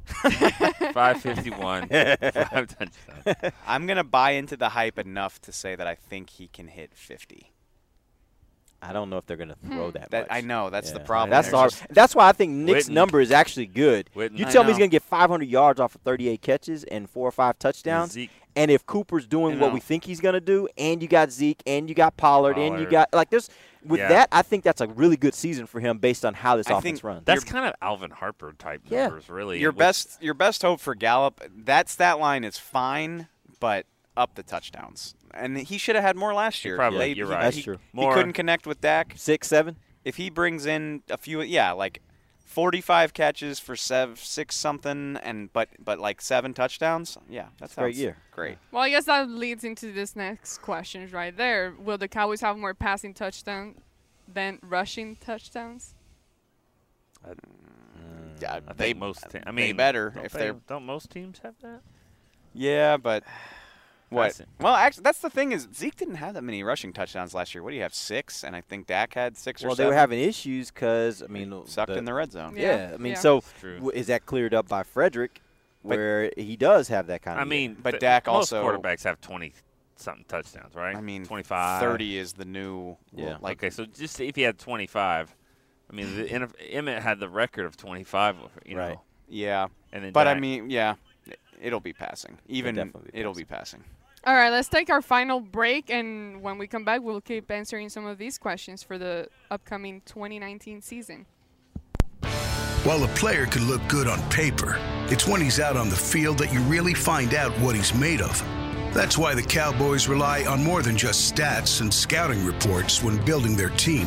E: 39, 551, five touchdowns.
C: I'm gonna buy into the hype enough to say that I think he can hit 50.
D: I don't know if they're going to hmm. throw that.
C: That
D: much.
C: I know that's the problem.
D: That's
C: There's
D: hard. That's why I think Nick's
E: Witten-
D: number is actually good.
E: Witten-
D: you tell me he's going to get 500 yards off of 38 catches and four or five touchdowns.
E: Zeke,
D: And if Cooper's doing what we think he's going to do, and you got Zeke, and you got Pollard, and you got like there's with
E: Yeah.
D: that, I think that's a really good season for him based on how this
C: I
D: offense runs.
E: that's kind of Alvin Harper type
D: Yeah.
E: numbers, really.
C: your
E: which-
C: best your best hope for Gallup. That stat line is fine, but up the touchdowns. And he should have had more last year.
E: probably-
C: They-
E: you're
C: he-
E: right.
D: That's
C: he-
D: true.
C: He couldn't connect with Dak.
D: Six, seven.
C: If he brings in a few, yeah, like 45 catches for sev, six something, and but but like seven touchdowns, yeah, that's
D: a great year.
C: Great.
B: Well, I guess that leads into this next question right there. Will the Cowboys have more passing touchdowns than rushing touchdowns?
C: Mm, yeah,
E: I
C: they
E: most. Te- I
C: they
E: mean,
C: better
E: don't
C: if
E: they- Don't most teams have that?
C: Yeah, but what? Well, actually, that's the thing is Zeke didn't have that many rushing touchdowns last year. What do you have? Six, and I think Dak had six or
D: Well, they were having issues because I mean,
C: sucked
D: the-
C: in the red zone.
D: Yeah,
B: Yeah,
D: I mean,
B: yeah.
D: so w- is that cleared up by Frederick,
C: But-
D: where he does have that kind
E: I
D: of?
E: I mean,
C: But
E: th-
C: Dak
E: most
C: also-
E: quarterbacks have 20 something touchdowns, right?
C: I mean,
E: 25.
C: 30 is the new.
D: Yeah.
C: Like
E: okay, so just say if he had 25. I mean, the, NF Emmett had the record of 25, you know.
D: Right.
C: yeah,
E: And then
C: but I mean, yeah, it'll be passing. Even
D: definitely be
C: it'll be passing.
B: All right, let's take our final break, and when we come back, we'll keep answering some of these questions for the upcoming 2019 season.
J: While a player can look good on paper, it's when he's out on the field that you really find out what he's made of. That's why the Cowboys rely on more than just stats and scouting reports when building their team.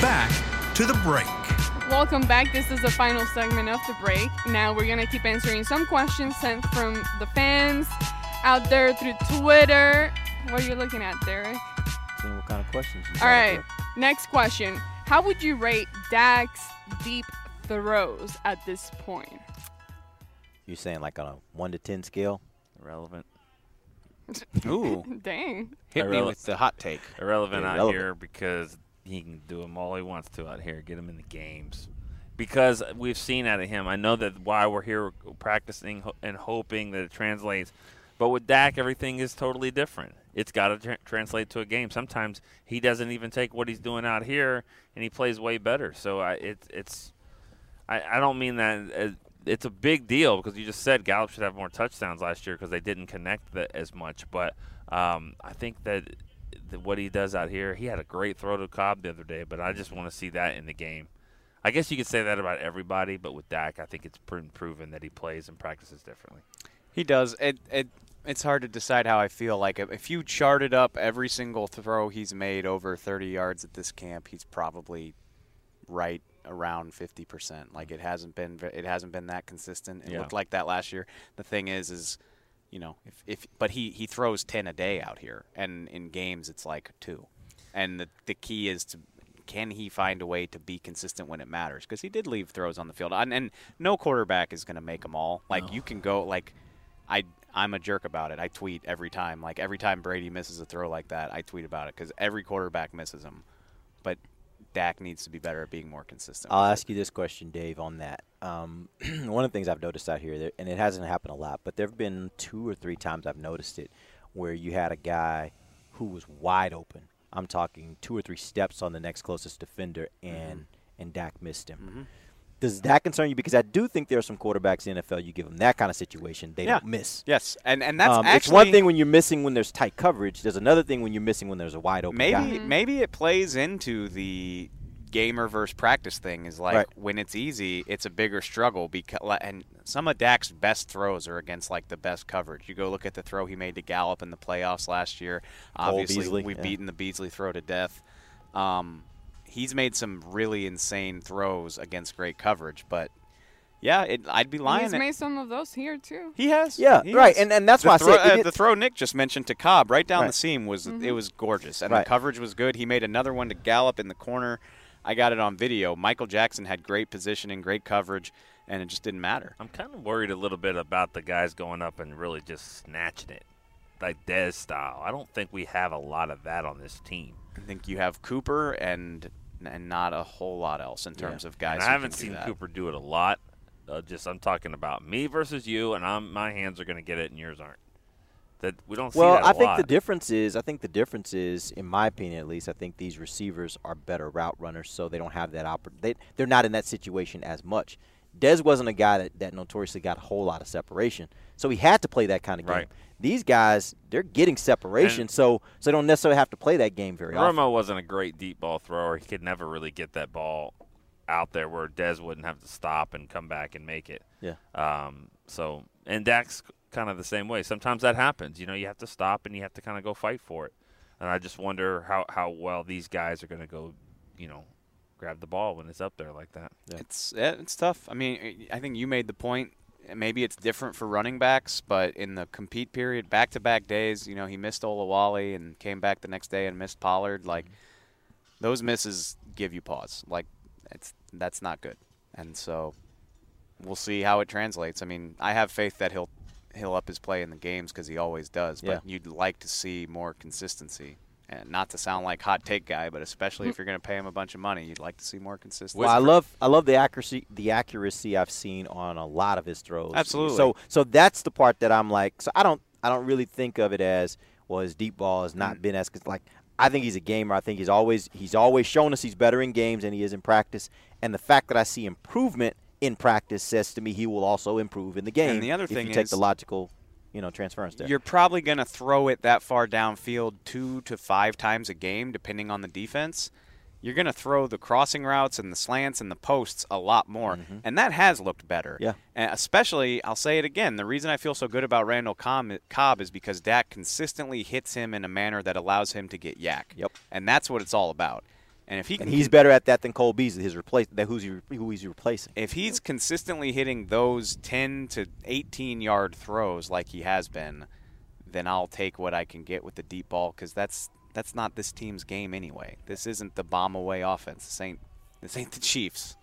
A: Back to the break.
B: Welcome back. This is the final segment of the break. Now we're gonna keep answering some questions sent from the fans out there through Twitter. What are you looking at, Derek?
D: Seeing what kind of questions you
B: All
D: there.
B: Next question. How would you rate Dak's deep throws at this point?
D: You're saying like on a 1 to 10 scale?
E: Irrelevant.
C: Ooh.
B: Dang.
C: Hit me with the hot take.
E: Irrelevant out here because he can do them all he wants to out here. Get him in the games. Because we've seen out of him. I know that why we're here practicing and hoping that it translates. But with Dak, everything is totally different. It's got to tra- translate to a game. Sometimes he doesn't even take what he's doing out here, and he plays way better. So I, it, it's, I, I don't mean that. It's a big deal because you just said Gallup should have more touchdowns last year because they didn't connect the, as much. But um, I think that th- what he does out here, he had a great throw to Cobb the other day, but I just want to see that in the game. I guess you could say that about everybody, but with Dak, I think it's proven that he plays and practices differently.
C: He does. It it it's hard to decide how I feel. Like if you charted up every single throw he's made over 30 yards at this camp, he's probably right around 50%. Like mm. it hasn't been it hasn't been that consistent. It
E: Yeah.
C: looked like that last year. The thing is is you know, if, if but he he throws 10 a day out here and in games it's like 2. And the the key is to can he find a way to be consistent when it matters? Because he did leave throws on the field, and, and no quarterback is going to make them all. Like you can go like, I I'm a jerk about it. I tweet every time. Like every time Brady misses a throw like that, I tweet about it because every quarterback misses them. But Dak needs to be better at being more consistent.
D: I'll ask you this question, Dave, on that. Um, one of the things I've noticed out here, there, and it hasn't happened a lot, but there have been two or three times I've noticed it where you had a guy who was wide open. I'm talking two or three steps on the next closest defender, and and Dak missed him. Does that concern you? Because I do think there are some quarterbacks in the NFL. You give them that kind of situation, they
C: Yeah.
D: don't miss.
C: Yes, and and that's
D: Um,
C: actually
D: it's one thing when you're missing when there's tight coverage. There's another thing when you're missing when there's a wide open
C: maybe
D: guy.
C: maybe it plays into the gamer versus practice thing is like
D: Right.
C: when it's easy it's a bigger struggle because and some of Dak's best throws are against like the best coverage you go look at the throw he made to Gallup in the playoffs last year obviously
D: Beasley,
C: we've
D: yeah.
C: beaten the Beasley throw to death um, he's made some really insane throws against great coverage but Yeah, it, I'd be lying.
B: He's made some of those here too.
C: He has.
D: Yeah,
C: He
D: right,
C: has.
D: and- and that's
C: the
D: why I
C: throw,
D: said
C: uh, the throw Nick just mentioned to Cobb right down
D: Right.
C: the seam was
B: Mm-hmm.
C: it was gorgeous, and
D: Right.
C: the coverage was good. He made another one to Gallup in the corner. I got it on video. Michael Jackson had great positioning, great coverage, and it just didn't matter.
E: I'm kind of worried a little bit about the guys going up and really just snatching it, like Dez style. I don't think we have a lot of that on this team.
C: I think you have Cooper and and not a whole lot else in terms of guys.
E: And
C: who
E: I haven't
C: can do
E: seen
C: that.
E: Cooper do it a lot. Uh, just I'm talking about me versus you, and I'm my hands are going to get it, and yours aren't. That we don't see
D: Well,
E: that a
D: I think
E: lot.
D: the difference is, I think the difference is, in my opinion at least, I think these receivers are better route runners, so they don't have that opportunity. they They're not in that situation as much. Dez wasn't a guy that, that notoriously got a whole lot of separation, so he had to play that kind of game.
E: Right.
D: These guys, they're getting separation,
E: And-
D: so so they don't necessarily have to play that game very often.
E: Romo wasn't a great deep ball thrower. He could never really get that ball out there where Dez wouldn't have to stop and come back and make it.
D: Yeah.
E: Um, so and Dak's kind of the same way. Sometimes that happens. You know, you have to stop and you have to kind of go fight for it. And I just wonder how how well these guys are going to go. You know, grab the ball when it's up there like that.
C: It's it's tough. I mean, I think you made the point. Maybe it's different for running backs, but in the compete period, back-to-back days, you know, he missed Olawale and came back the next day and missed Pollard. Like mm-hmm. those misses give you pause. Like it's that's not good. And so we'll see how it translates. I mean, I have faith that he'll he'll up his play in the games because he always does. But
D: Yeah.
C: you'd like to see more consistency. And not to sound like hot take guy, but especially if hmm. you're going to pay him a bunch of money, you'd like to see more consistency.
D: Well, I love I love the accuracy the accuracy I've seen on a lot of his throws.
C: Absolutely.
D: So so that's the part that I'm like. So I don't I don't really think of it as well. His deep ball has not hmm. been as cause like I think he's a gamer. I think he's always he's always shown us he's better in games than he is in practice. And the fact that I see improvement in practice says to me he will also improve in the game.
C: And the other
D: if
C: thing
D: you take the logical, you know, transference there.
C: You're probably going to throw it that far downfield two to five times a game, depending on the defense. You're going to throw the crossing routes and the slants and the posts a lot more, mm-hmm. and that has looked better.
D: Yeah.
C: And especially, I'll say it again. The reason I feel so good about Randall Cobb Cobb is because Dak consistently hits him in a manner that allows him to get yak.
D: Yep.
C: And that's what it's all about. And if he
D: and
C: can
D: he's better at that than Cole Beasley, his replace that who's he, who he's replacing.
C: if he's consistently hitting those 10 to 18 yard throws like he has been, then I'll take what I can get with the deep ball because that's that's not this team's game anyway. This isn't the bomb away offense. This ain't this ain't the Chiefs.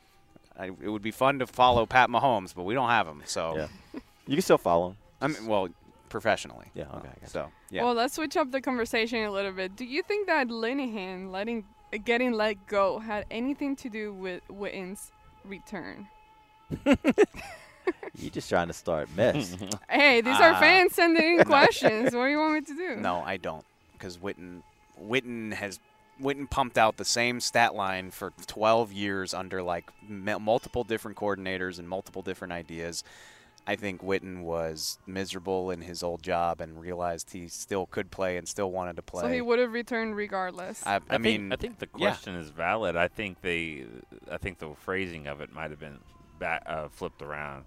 C: I, it would be fun to follow Pat Mahomes, but we don't have him. So
D: Yeah. You can still follow him.
C: I mean, well, professionally.
D: Yeah, okay,
C: So yeah.
B: Well, let's switch up the conversation a little bit. Do you think that Linehan letting getting let go had anything to do with Witten's return?
D: You're just trying to start mess.
B: Hey, these are
C: Ah.
B: fans sending in questions. What do you want me to do?
C: No, I don't, because Witten Witten has Witten pumped out the same stat line for 12 years under like m- multiple different coordinators and multiple different ideas. I think Witten was miserable in his old job and realized he still could play and still wanted to play.
B: So he would have returned regardless.
C: I, I,
E: I,
C: mean,
E: think, I think the
C: yeah.
E: question is valid. I think they, I think the phrasing of it might have been ba uh, flipped around.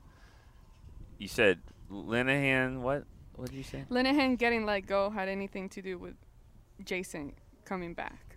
E: You said Linehan. What? What did you say?
B: Linehan getting let go had anything to do with Jason coming back.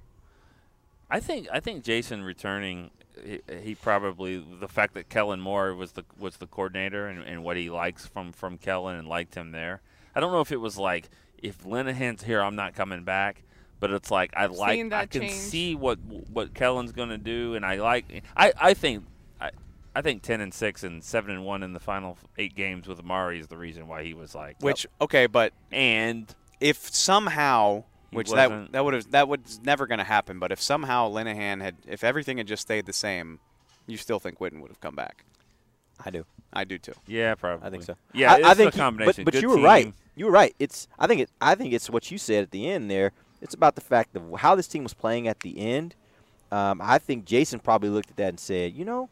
E: I think I think Jason returning, he, he probably the fact that Kellen Moore was the was the coordinator and, and what he likes from from Kellen and liked him there. I don't know if it was like if Linehan's here, I'm not coming back. But it's like I like
B: that
E: I can
B: change.
E: see what what Kellen's going to do, and I like I I think I I think ten and six and seven and one in the final eight games with Amari is the reason why he was like
C: which okay, but
E: and
C: if somehow
E: He
C: which that
E: wasn't-
C: that would have that was never going to happen, but if somehow Linehan had if everything had just stayed the same, you still think Witten would have come back.
D: I do.
C: I do too.
E: yeah probably
D: I think so.
E: yeah
D: I,
E: it's
D: I think
E: a
D: he-
E: combination.
D: but but you were right. You were right. It's I think it. I think it's what you said at the end there. It's about the fact of how this team was playing at the end. Um, I think Jason probably looked at that and said, you know,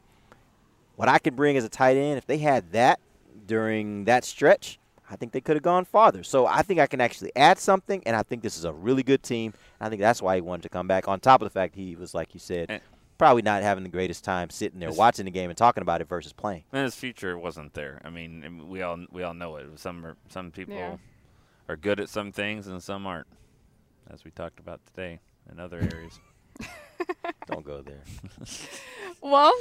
D: what I could bring as a tight end, if they had that during that stretch, I think they could have gone farther. So I think I can actually add something, and I think this is a really good team. I think that's why he wanted to come back. On top of the fact he was, like you said,
E: And-
D: probably not having the greatest time sitting there watching the game and talking about it versus playing.
E: And his future wasn't there. I mean, we all we all know it. Some are, some people
B: Yeah.
E: are good at some things and some aren't, as we talked about today in other areas.
D: Don't go there.
B: Well,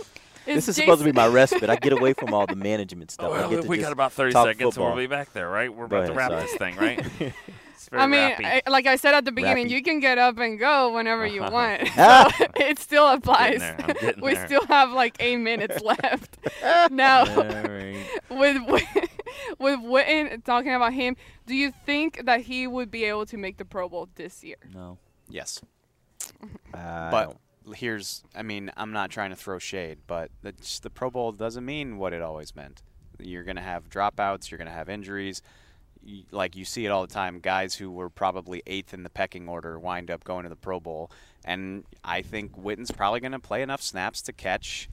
D: this is supposed to be my respite. I get away from all the management stuff. I
E: Well, we got about 30 seconds,
D: football.
E: and we'll be back there, right? We're
D: Go
E: about to wrap
D: sorry.
E: this thing, right? It's very
B: I mean. I, like I said at the beginning,
D: Rappy.
B: you can get up and go whenever you want. so
D: Ah.
B: it still applies.
E: there, I'm getting
B: we
E: there.
B: still have like eight minutes left. now, with with Witten talking about him, do you think that he would be able to make the Pro Bowl this year?
E: no.
C: Yes.
D: I
C: But
D: don't-
C: here's, I mean, I'm not trying to throw shade, but the, Pro Bowl doesn't mean what it always meant. You're going to have dropouts, you're going to have injuries. Like you see it all the time, guys who were probably eighth in the pecking order wind up going to the Pro Bowl. And I think Witten's probably going to play enough snaps to catch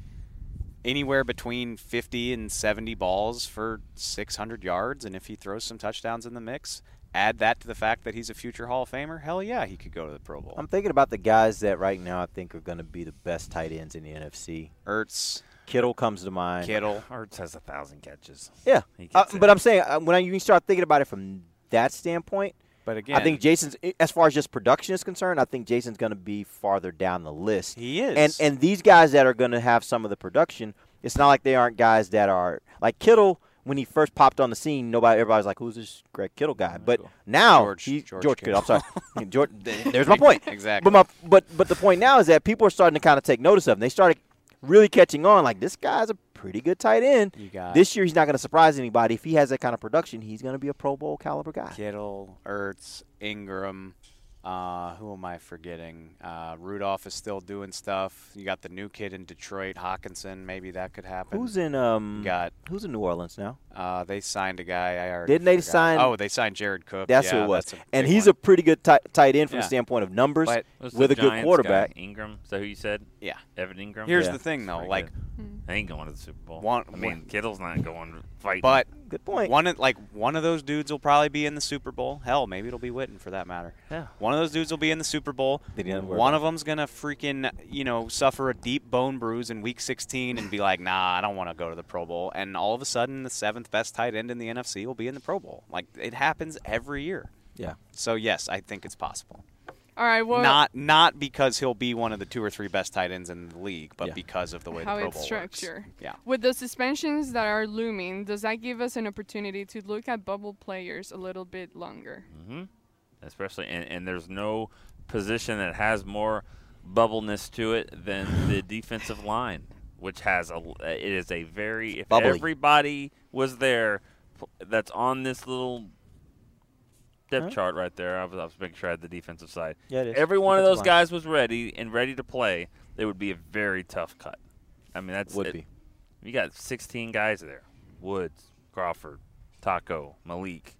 C: anywhere between 50 and 70 balls for 600 yards. And if he throws some touchdowns in the mix, add that to the fact that he's a future Hall of Famer, hell yeah, he could go to the Pro Bowl.
D: I'm thinking about the guys that right now I think are going to be the best tight ends in the NFC.
C: Ertz,
D: Kittle comes to mind.
C: Kittle.
E: Ertz has a thousand catches.
D: Yeah, uh, but I'm saying uh, when I, you start thinking about it from that standpoint,
C: But again,
D: I think Jason's as far as just production is concerned, I think Jason's going to be farther down the list.
C: He is.
D: And and these guys that are going to have some of the production, it's not like they aren't guys that are like Kittle. When he first popped on the scene, nobody, everybody was like, "Who's this Greg Kittle guy?" But now
C: George-
D: he,
C: George
D: Kittle. I'm sorry, George. There's my point.
C: Exactly.
D: But my but but the point now is that people are starting to kind of take notice of him. They started really catching on. Like this guy's a pretty good tight end.
C: You got
D: This year, he's not going to surprise anybody. If he has that kind of production, he's going to be a Pro Bowl caliber guy.
C: Kittle, Ertz, Engram. Uh, who am I forgetting? Uh, Rudolph is still doing stuff. You got the new kid in Detroit, Hockenson. Maybe that could happen.
D: Who's in um?
C: You got?
D: Who's in New Orleans now?
C: Uh, they signed a guy. I already
D: Didn't they
C: forgot.
D: sign-
C: Oh, they signed Jared Cook.
D: That's
C: yeah,
D: who it was. And he's
C: one.
D: a pretty good tight, tight end from
C: Yeah.
D: the standpoint of numbers
C: But-
D: with a good quarterback.
E: Guy? Engram. Is that who you said?
C: Yeah.
E: Evan Engram.
C: Here's
D: Yeah.
C: the thing, though. Like,
E: good. they ain't going to the Super Bowl.
C: One-
E: I mean,
C: one-
E: Kittle's not going fighting.
C: but
D: Good point.
C: one of, like one of those dudes will probably be in the Super Bowl. Hell, maybe it'll be Witten for that matter.
E: Yeah.
C: One of those dudes will be in the Super Bowl.
D: They didn't worry
C: One
D: about
C: of them's gonna freaking you know suffer a deep bone bruise in Week 16 and be like, Nah, I don't want to go to the Pro Bowl. And all of a sudden, the seventh best tight end in the NFC will be in the Pro Bowl. Like it happens every year.
D: Yeah.
C: So yes, I think it's possible.
B: All right. Well,
C: not not because he'll be one of the two or three best tight ends in the league, but
D: Yeah.
C: because of the way
B: how
C: the Pro
B: it's
C: Bowl
B: structured.
C: works. Yeah.
B: With the suspensions that are looming, does that give us an opportunity to look at bubble players a little bit longer?
E: Mm-hmm. Especially, and, and there's no position that has more bubbleness to it than the defensive line, which has a. It is a very if
D: Bubbly.
E: everybody was there, that's on this little depth
D: Huh?
E: chart right there. I was, I was making sure I had the defensive side.
D: Yeah, it is.
E: Every one of those
D: line.
E: guys was ready and ready to play. It would be a very tough cut. I mean, that's
D: Would
E: it-
D: be.
E: You got 16 guys there: Woods, Crawford, Taco, Maliek,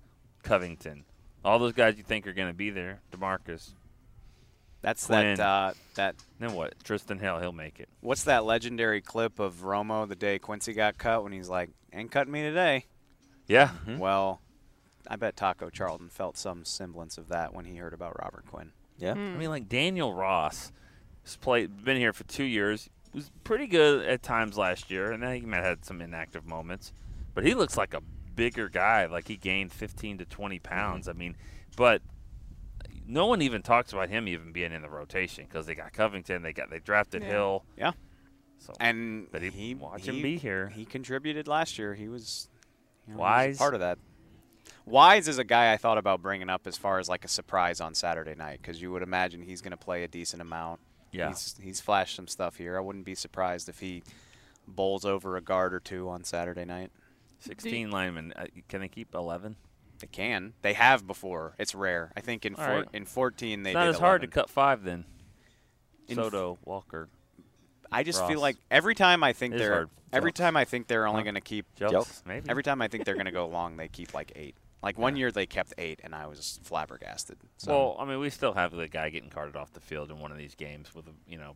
E: Covington. All those guys you think are going to be there. Demarcus.
C: That's
E: Quinn.
C: that uh, that
E: Then what? Trysten Hill, he'll make it.
C: what's that legendary clip of Romo the day Quincy got cut when he's like, "Ain't cutting me today."
E: Yeah.
D: Mm-hmm.
C: Well, I bet Taco Charlton felt some semblance of that when he heard about Robert Quinn.
D: Yeah. Hmm.
E: I mean, like Daniel Ross, has played, been here for two years. Was pretty good at times last year, and then he might have had some inactive moments. But he looks like a bigger guy. Like he gained 15 to 20 mm-hmm. pounds. I mean, but no one even talks about him even being in the rotation because they got Covington, they got they drafted
B: Yeah.
E: Hill.
C: Yeah.
E: So
C: And
E: But he-
C: he
E: watch
C: he-
E: him be here.
C: He contributed last year. He was you know, he was
E: Wise.
C: part of that. Wise is a guy I thought about bringing up as far as like a surprise on Saturday night because you would imagine he's going to play a decent amount.
E: Yeah.
C: He's, he's flashed some stuff here. I wouldn't be surprised if he bowls over a guard or two on Saturday night.
E: 16 linemen. Uh, can they keep 11?
C: They can. They have before. It's rare. I think in
E: All
C: four,
E: right.
C: in 14 they
E: It's not
C: did
E: as hard to cut five then.
C: In-
E: Soto, Walker.
C: I just
E: Ross.
C: feel like every time I think
E: It is
C: they're every time I think they're only
E: Huh?
C: going to keep
E: Jelks, maybe.
C: Every time I think they're going to go long, they keep like eight. Like one year they kept eight, and I was flabbergasted. So
E: Well, I mean, we still have the guy getting carted off the field in one of these games with a you know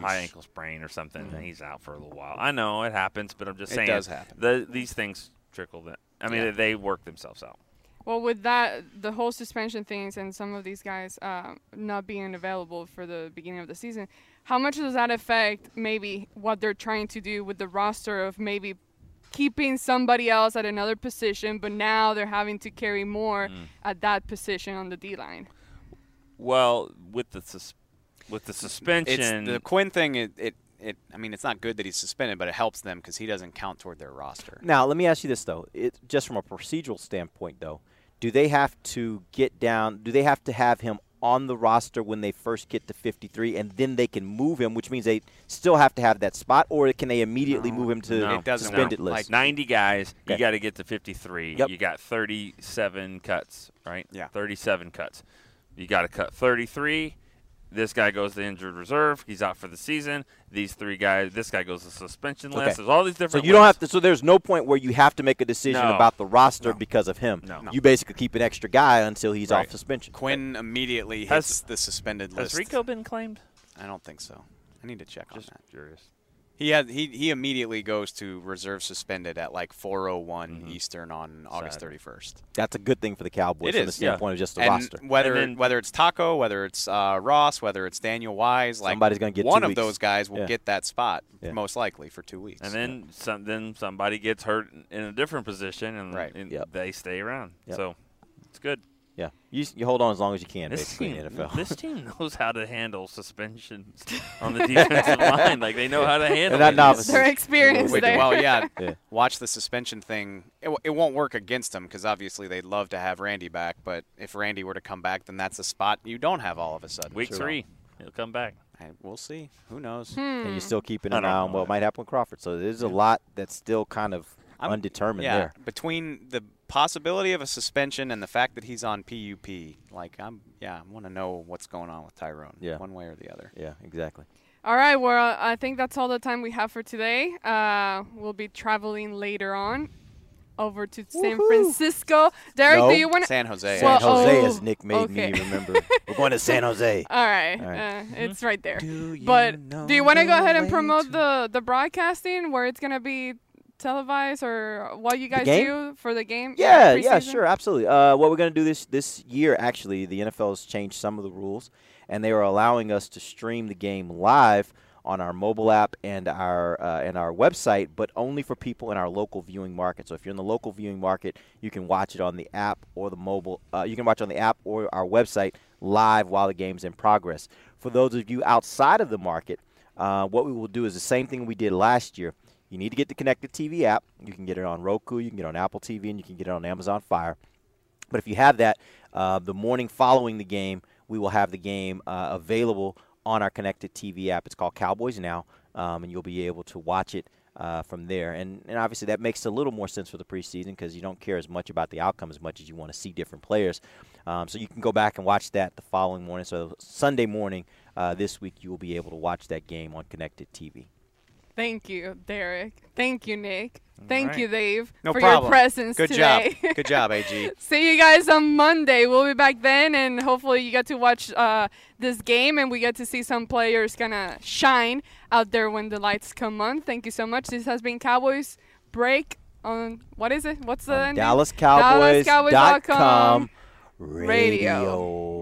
E: high ankle sprain or something, and he's out for a little while. I know it happens, but I'm just
C: It
E: saying
C: does happen.
E: The, these things trickle. That I mean,
C: Yeah.
E: they work themselves out.
B: Well, with that, the whole suspension things and some of these guys um, not being available for the beginning of the season, how much does that affect maybe what they're trying to do with the roster of maybe keeping somebody else at another position, but now they're having to carry more
E: Mm.
B: at that position on the D line?
E: Well, with the sus- with the suspension,
C: it's the Quinn thing. It, it it. I mean, it's not good that he's suspended, but it helps them because he doesn't count toward their roster.
D: Now, let me ask you this though. It just from a procedural standpoint though, do they have to get down do they have to have him on the roster when they first get to 53 and then they can move him, which means they still have to have that spot or can they immediately move him to
E: No,
D: the suspended
E: no.
D: list?
E: Like 90 guys, you got to get to 53.
D: Yep.
E: You got 37 cuts, right?
C: Yeah.
E: 37 cuts. You got to cut 33. This guy goes to injured reserve. He's out for the season. These three guys. This guy goes to suspension
D: Okay.
E: list. There's all these different.
D: So
E: different.
D: you don't have to. So there's no point where you have to make a decision
E: No.
D: about the roster because of him.
E: No.
D: You basically keep an extra guy until he's
E: Right.
D: off suspension.
C: Quinn immediately
E: Has-
C: hits the suspended
E: Has
C: list.
E: Has Rico been claimed?
C: I don't think so. I need to check
E: Just
C: on that.
E: curious.
C: He had he he immediately goes to reserve suspended at like 4:01 Eastern on August
E: Saturday.
C: 31st.
D: That's a good thing for the Cowboys
C: It
D: from the
C: is,
D: standpoint of just the
C: and
D: roster.
C: Whether
E: And then-
C: whether it's Taco, whether it's uh, Ross, whether it's Daniel Wise, like
D: Somebody's gonna get
C: one
D: two
C: of
D: weeks.
C: those guys will
D: Yeah.
C: get that spot
D: Yeah.
C: most likely for two weeks.
E: And then some, then somebody gets hurt in a different position, and,
C: Right.
E: and
D: Yep.
E: they stay around.
D: Yep.
E: So it's good.
D: Yeah, you, you hold on as long as you can,
E: This
D: basically
E: team,
D: NFL.
E: this team knows how to handle suspensions on the defensive line. Like they know how to handle
D: not
E: it.
D: novices.
B: Their experience
C: Wait,
B: there.
C: well, yeah,
D: Yeah.
C: Watch the suspension thing. It, w- it won't work against them because obviously they'd love to have Randy back. But if Randy were to come back, then that's a spot you don't have all of a sudden.
E: Week
C: Sure.
E: three, he'll come back.
C: Hey, we'll see. Who knows? Hmm.
D: and you're still keeping
E: I
D: an
E: don't
D: eye on what might happen with Crawford. So there's a lot that's still kind of
C: I'm-
D: undetermined
C: yeah,
D: there.
C: between the possibility of a suspension and the fact that he's on PUP, like I'm, yeah, I want to know what's going on with Tyrone.
D: Yeah.
C: one way or the other.
D: Yeah, exactly.
B: All right, well, I think that's all the time we have for today. Uh, we'll be traveling later on over to San Francisco. Derek,
D: No,
B: do you want to?
C: San Jose.
D: San Jose,
B: oh,
D: as Nick made
B: okay.
D: me remember. We're going to San Jose.
B: All right,
D: All right.
B: Uh, it's right there.
D: Do you
B: but
D: know
B: do you want to go ahead and promote the the broadcasting where it's gonna be televised or what you guys do for the game?
D: Yeah, yeah, sure, absolutely. Uh, what we're going to do this this year, actually, the NFL has changed some of the rules, and they are allowing us to stream the game live on our mobile app and our uh, and our website, but only for people in our local viewing market. So if you're in the local viewing market, you can watch it on the app or the mobile. Uh, you can watch it on the app or our website live while the game's in progress. For those of you outside of the market, uh, what we will do is the same thing we did last year. You need to get the connected TV app. You can get it on Roku, you can get it on Apple TV, and you can get it on Amazon Fire. But if you have that, uh, the morning following the game, we will have the game uh, available on our connected TV app. It's called Cowboys Now, um, and you'll be able to watch it uh, from there. And, and obviously, that makes a little more sense for the preseason because you don't care as much about the outcome as much as you want to see different players. Um, so you can go back and watch that the following morning. So Sunday morning uh, this week, you will be able to watch that game on connected TV.
B: Thank you, Derek. Thank you, Nick. Thank
C: right.
B: you, Dave,
C: No
B: for
C: problem.
B: your presence
C: Good
B: today.
C: job. Good job, AG.
B: See you guys on Monday. We'll be back then, and hopefully you get to watch uh, this game, and we get to see some players gonna shine out there when the lights come on. Thank you so much. This has been Cowboys Break on what is it? What's the
D: On
B: ending?
D: DallasCowboys.com
B: Radio.
D: radio.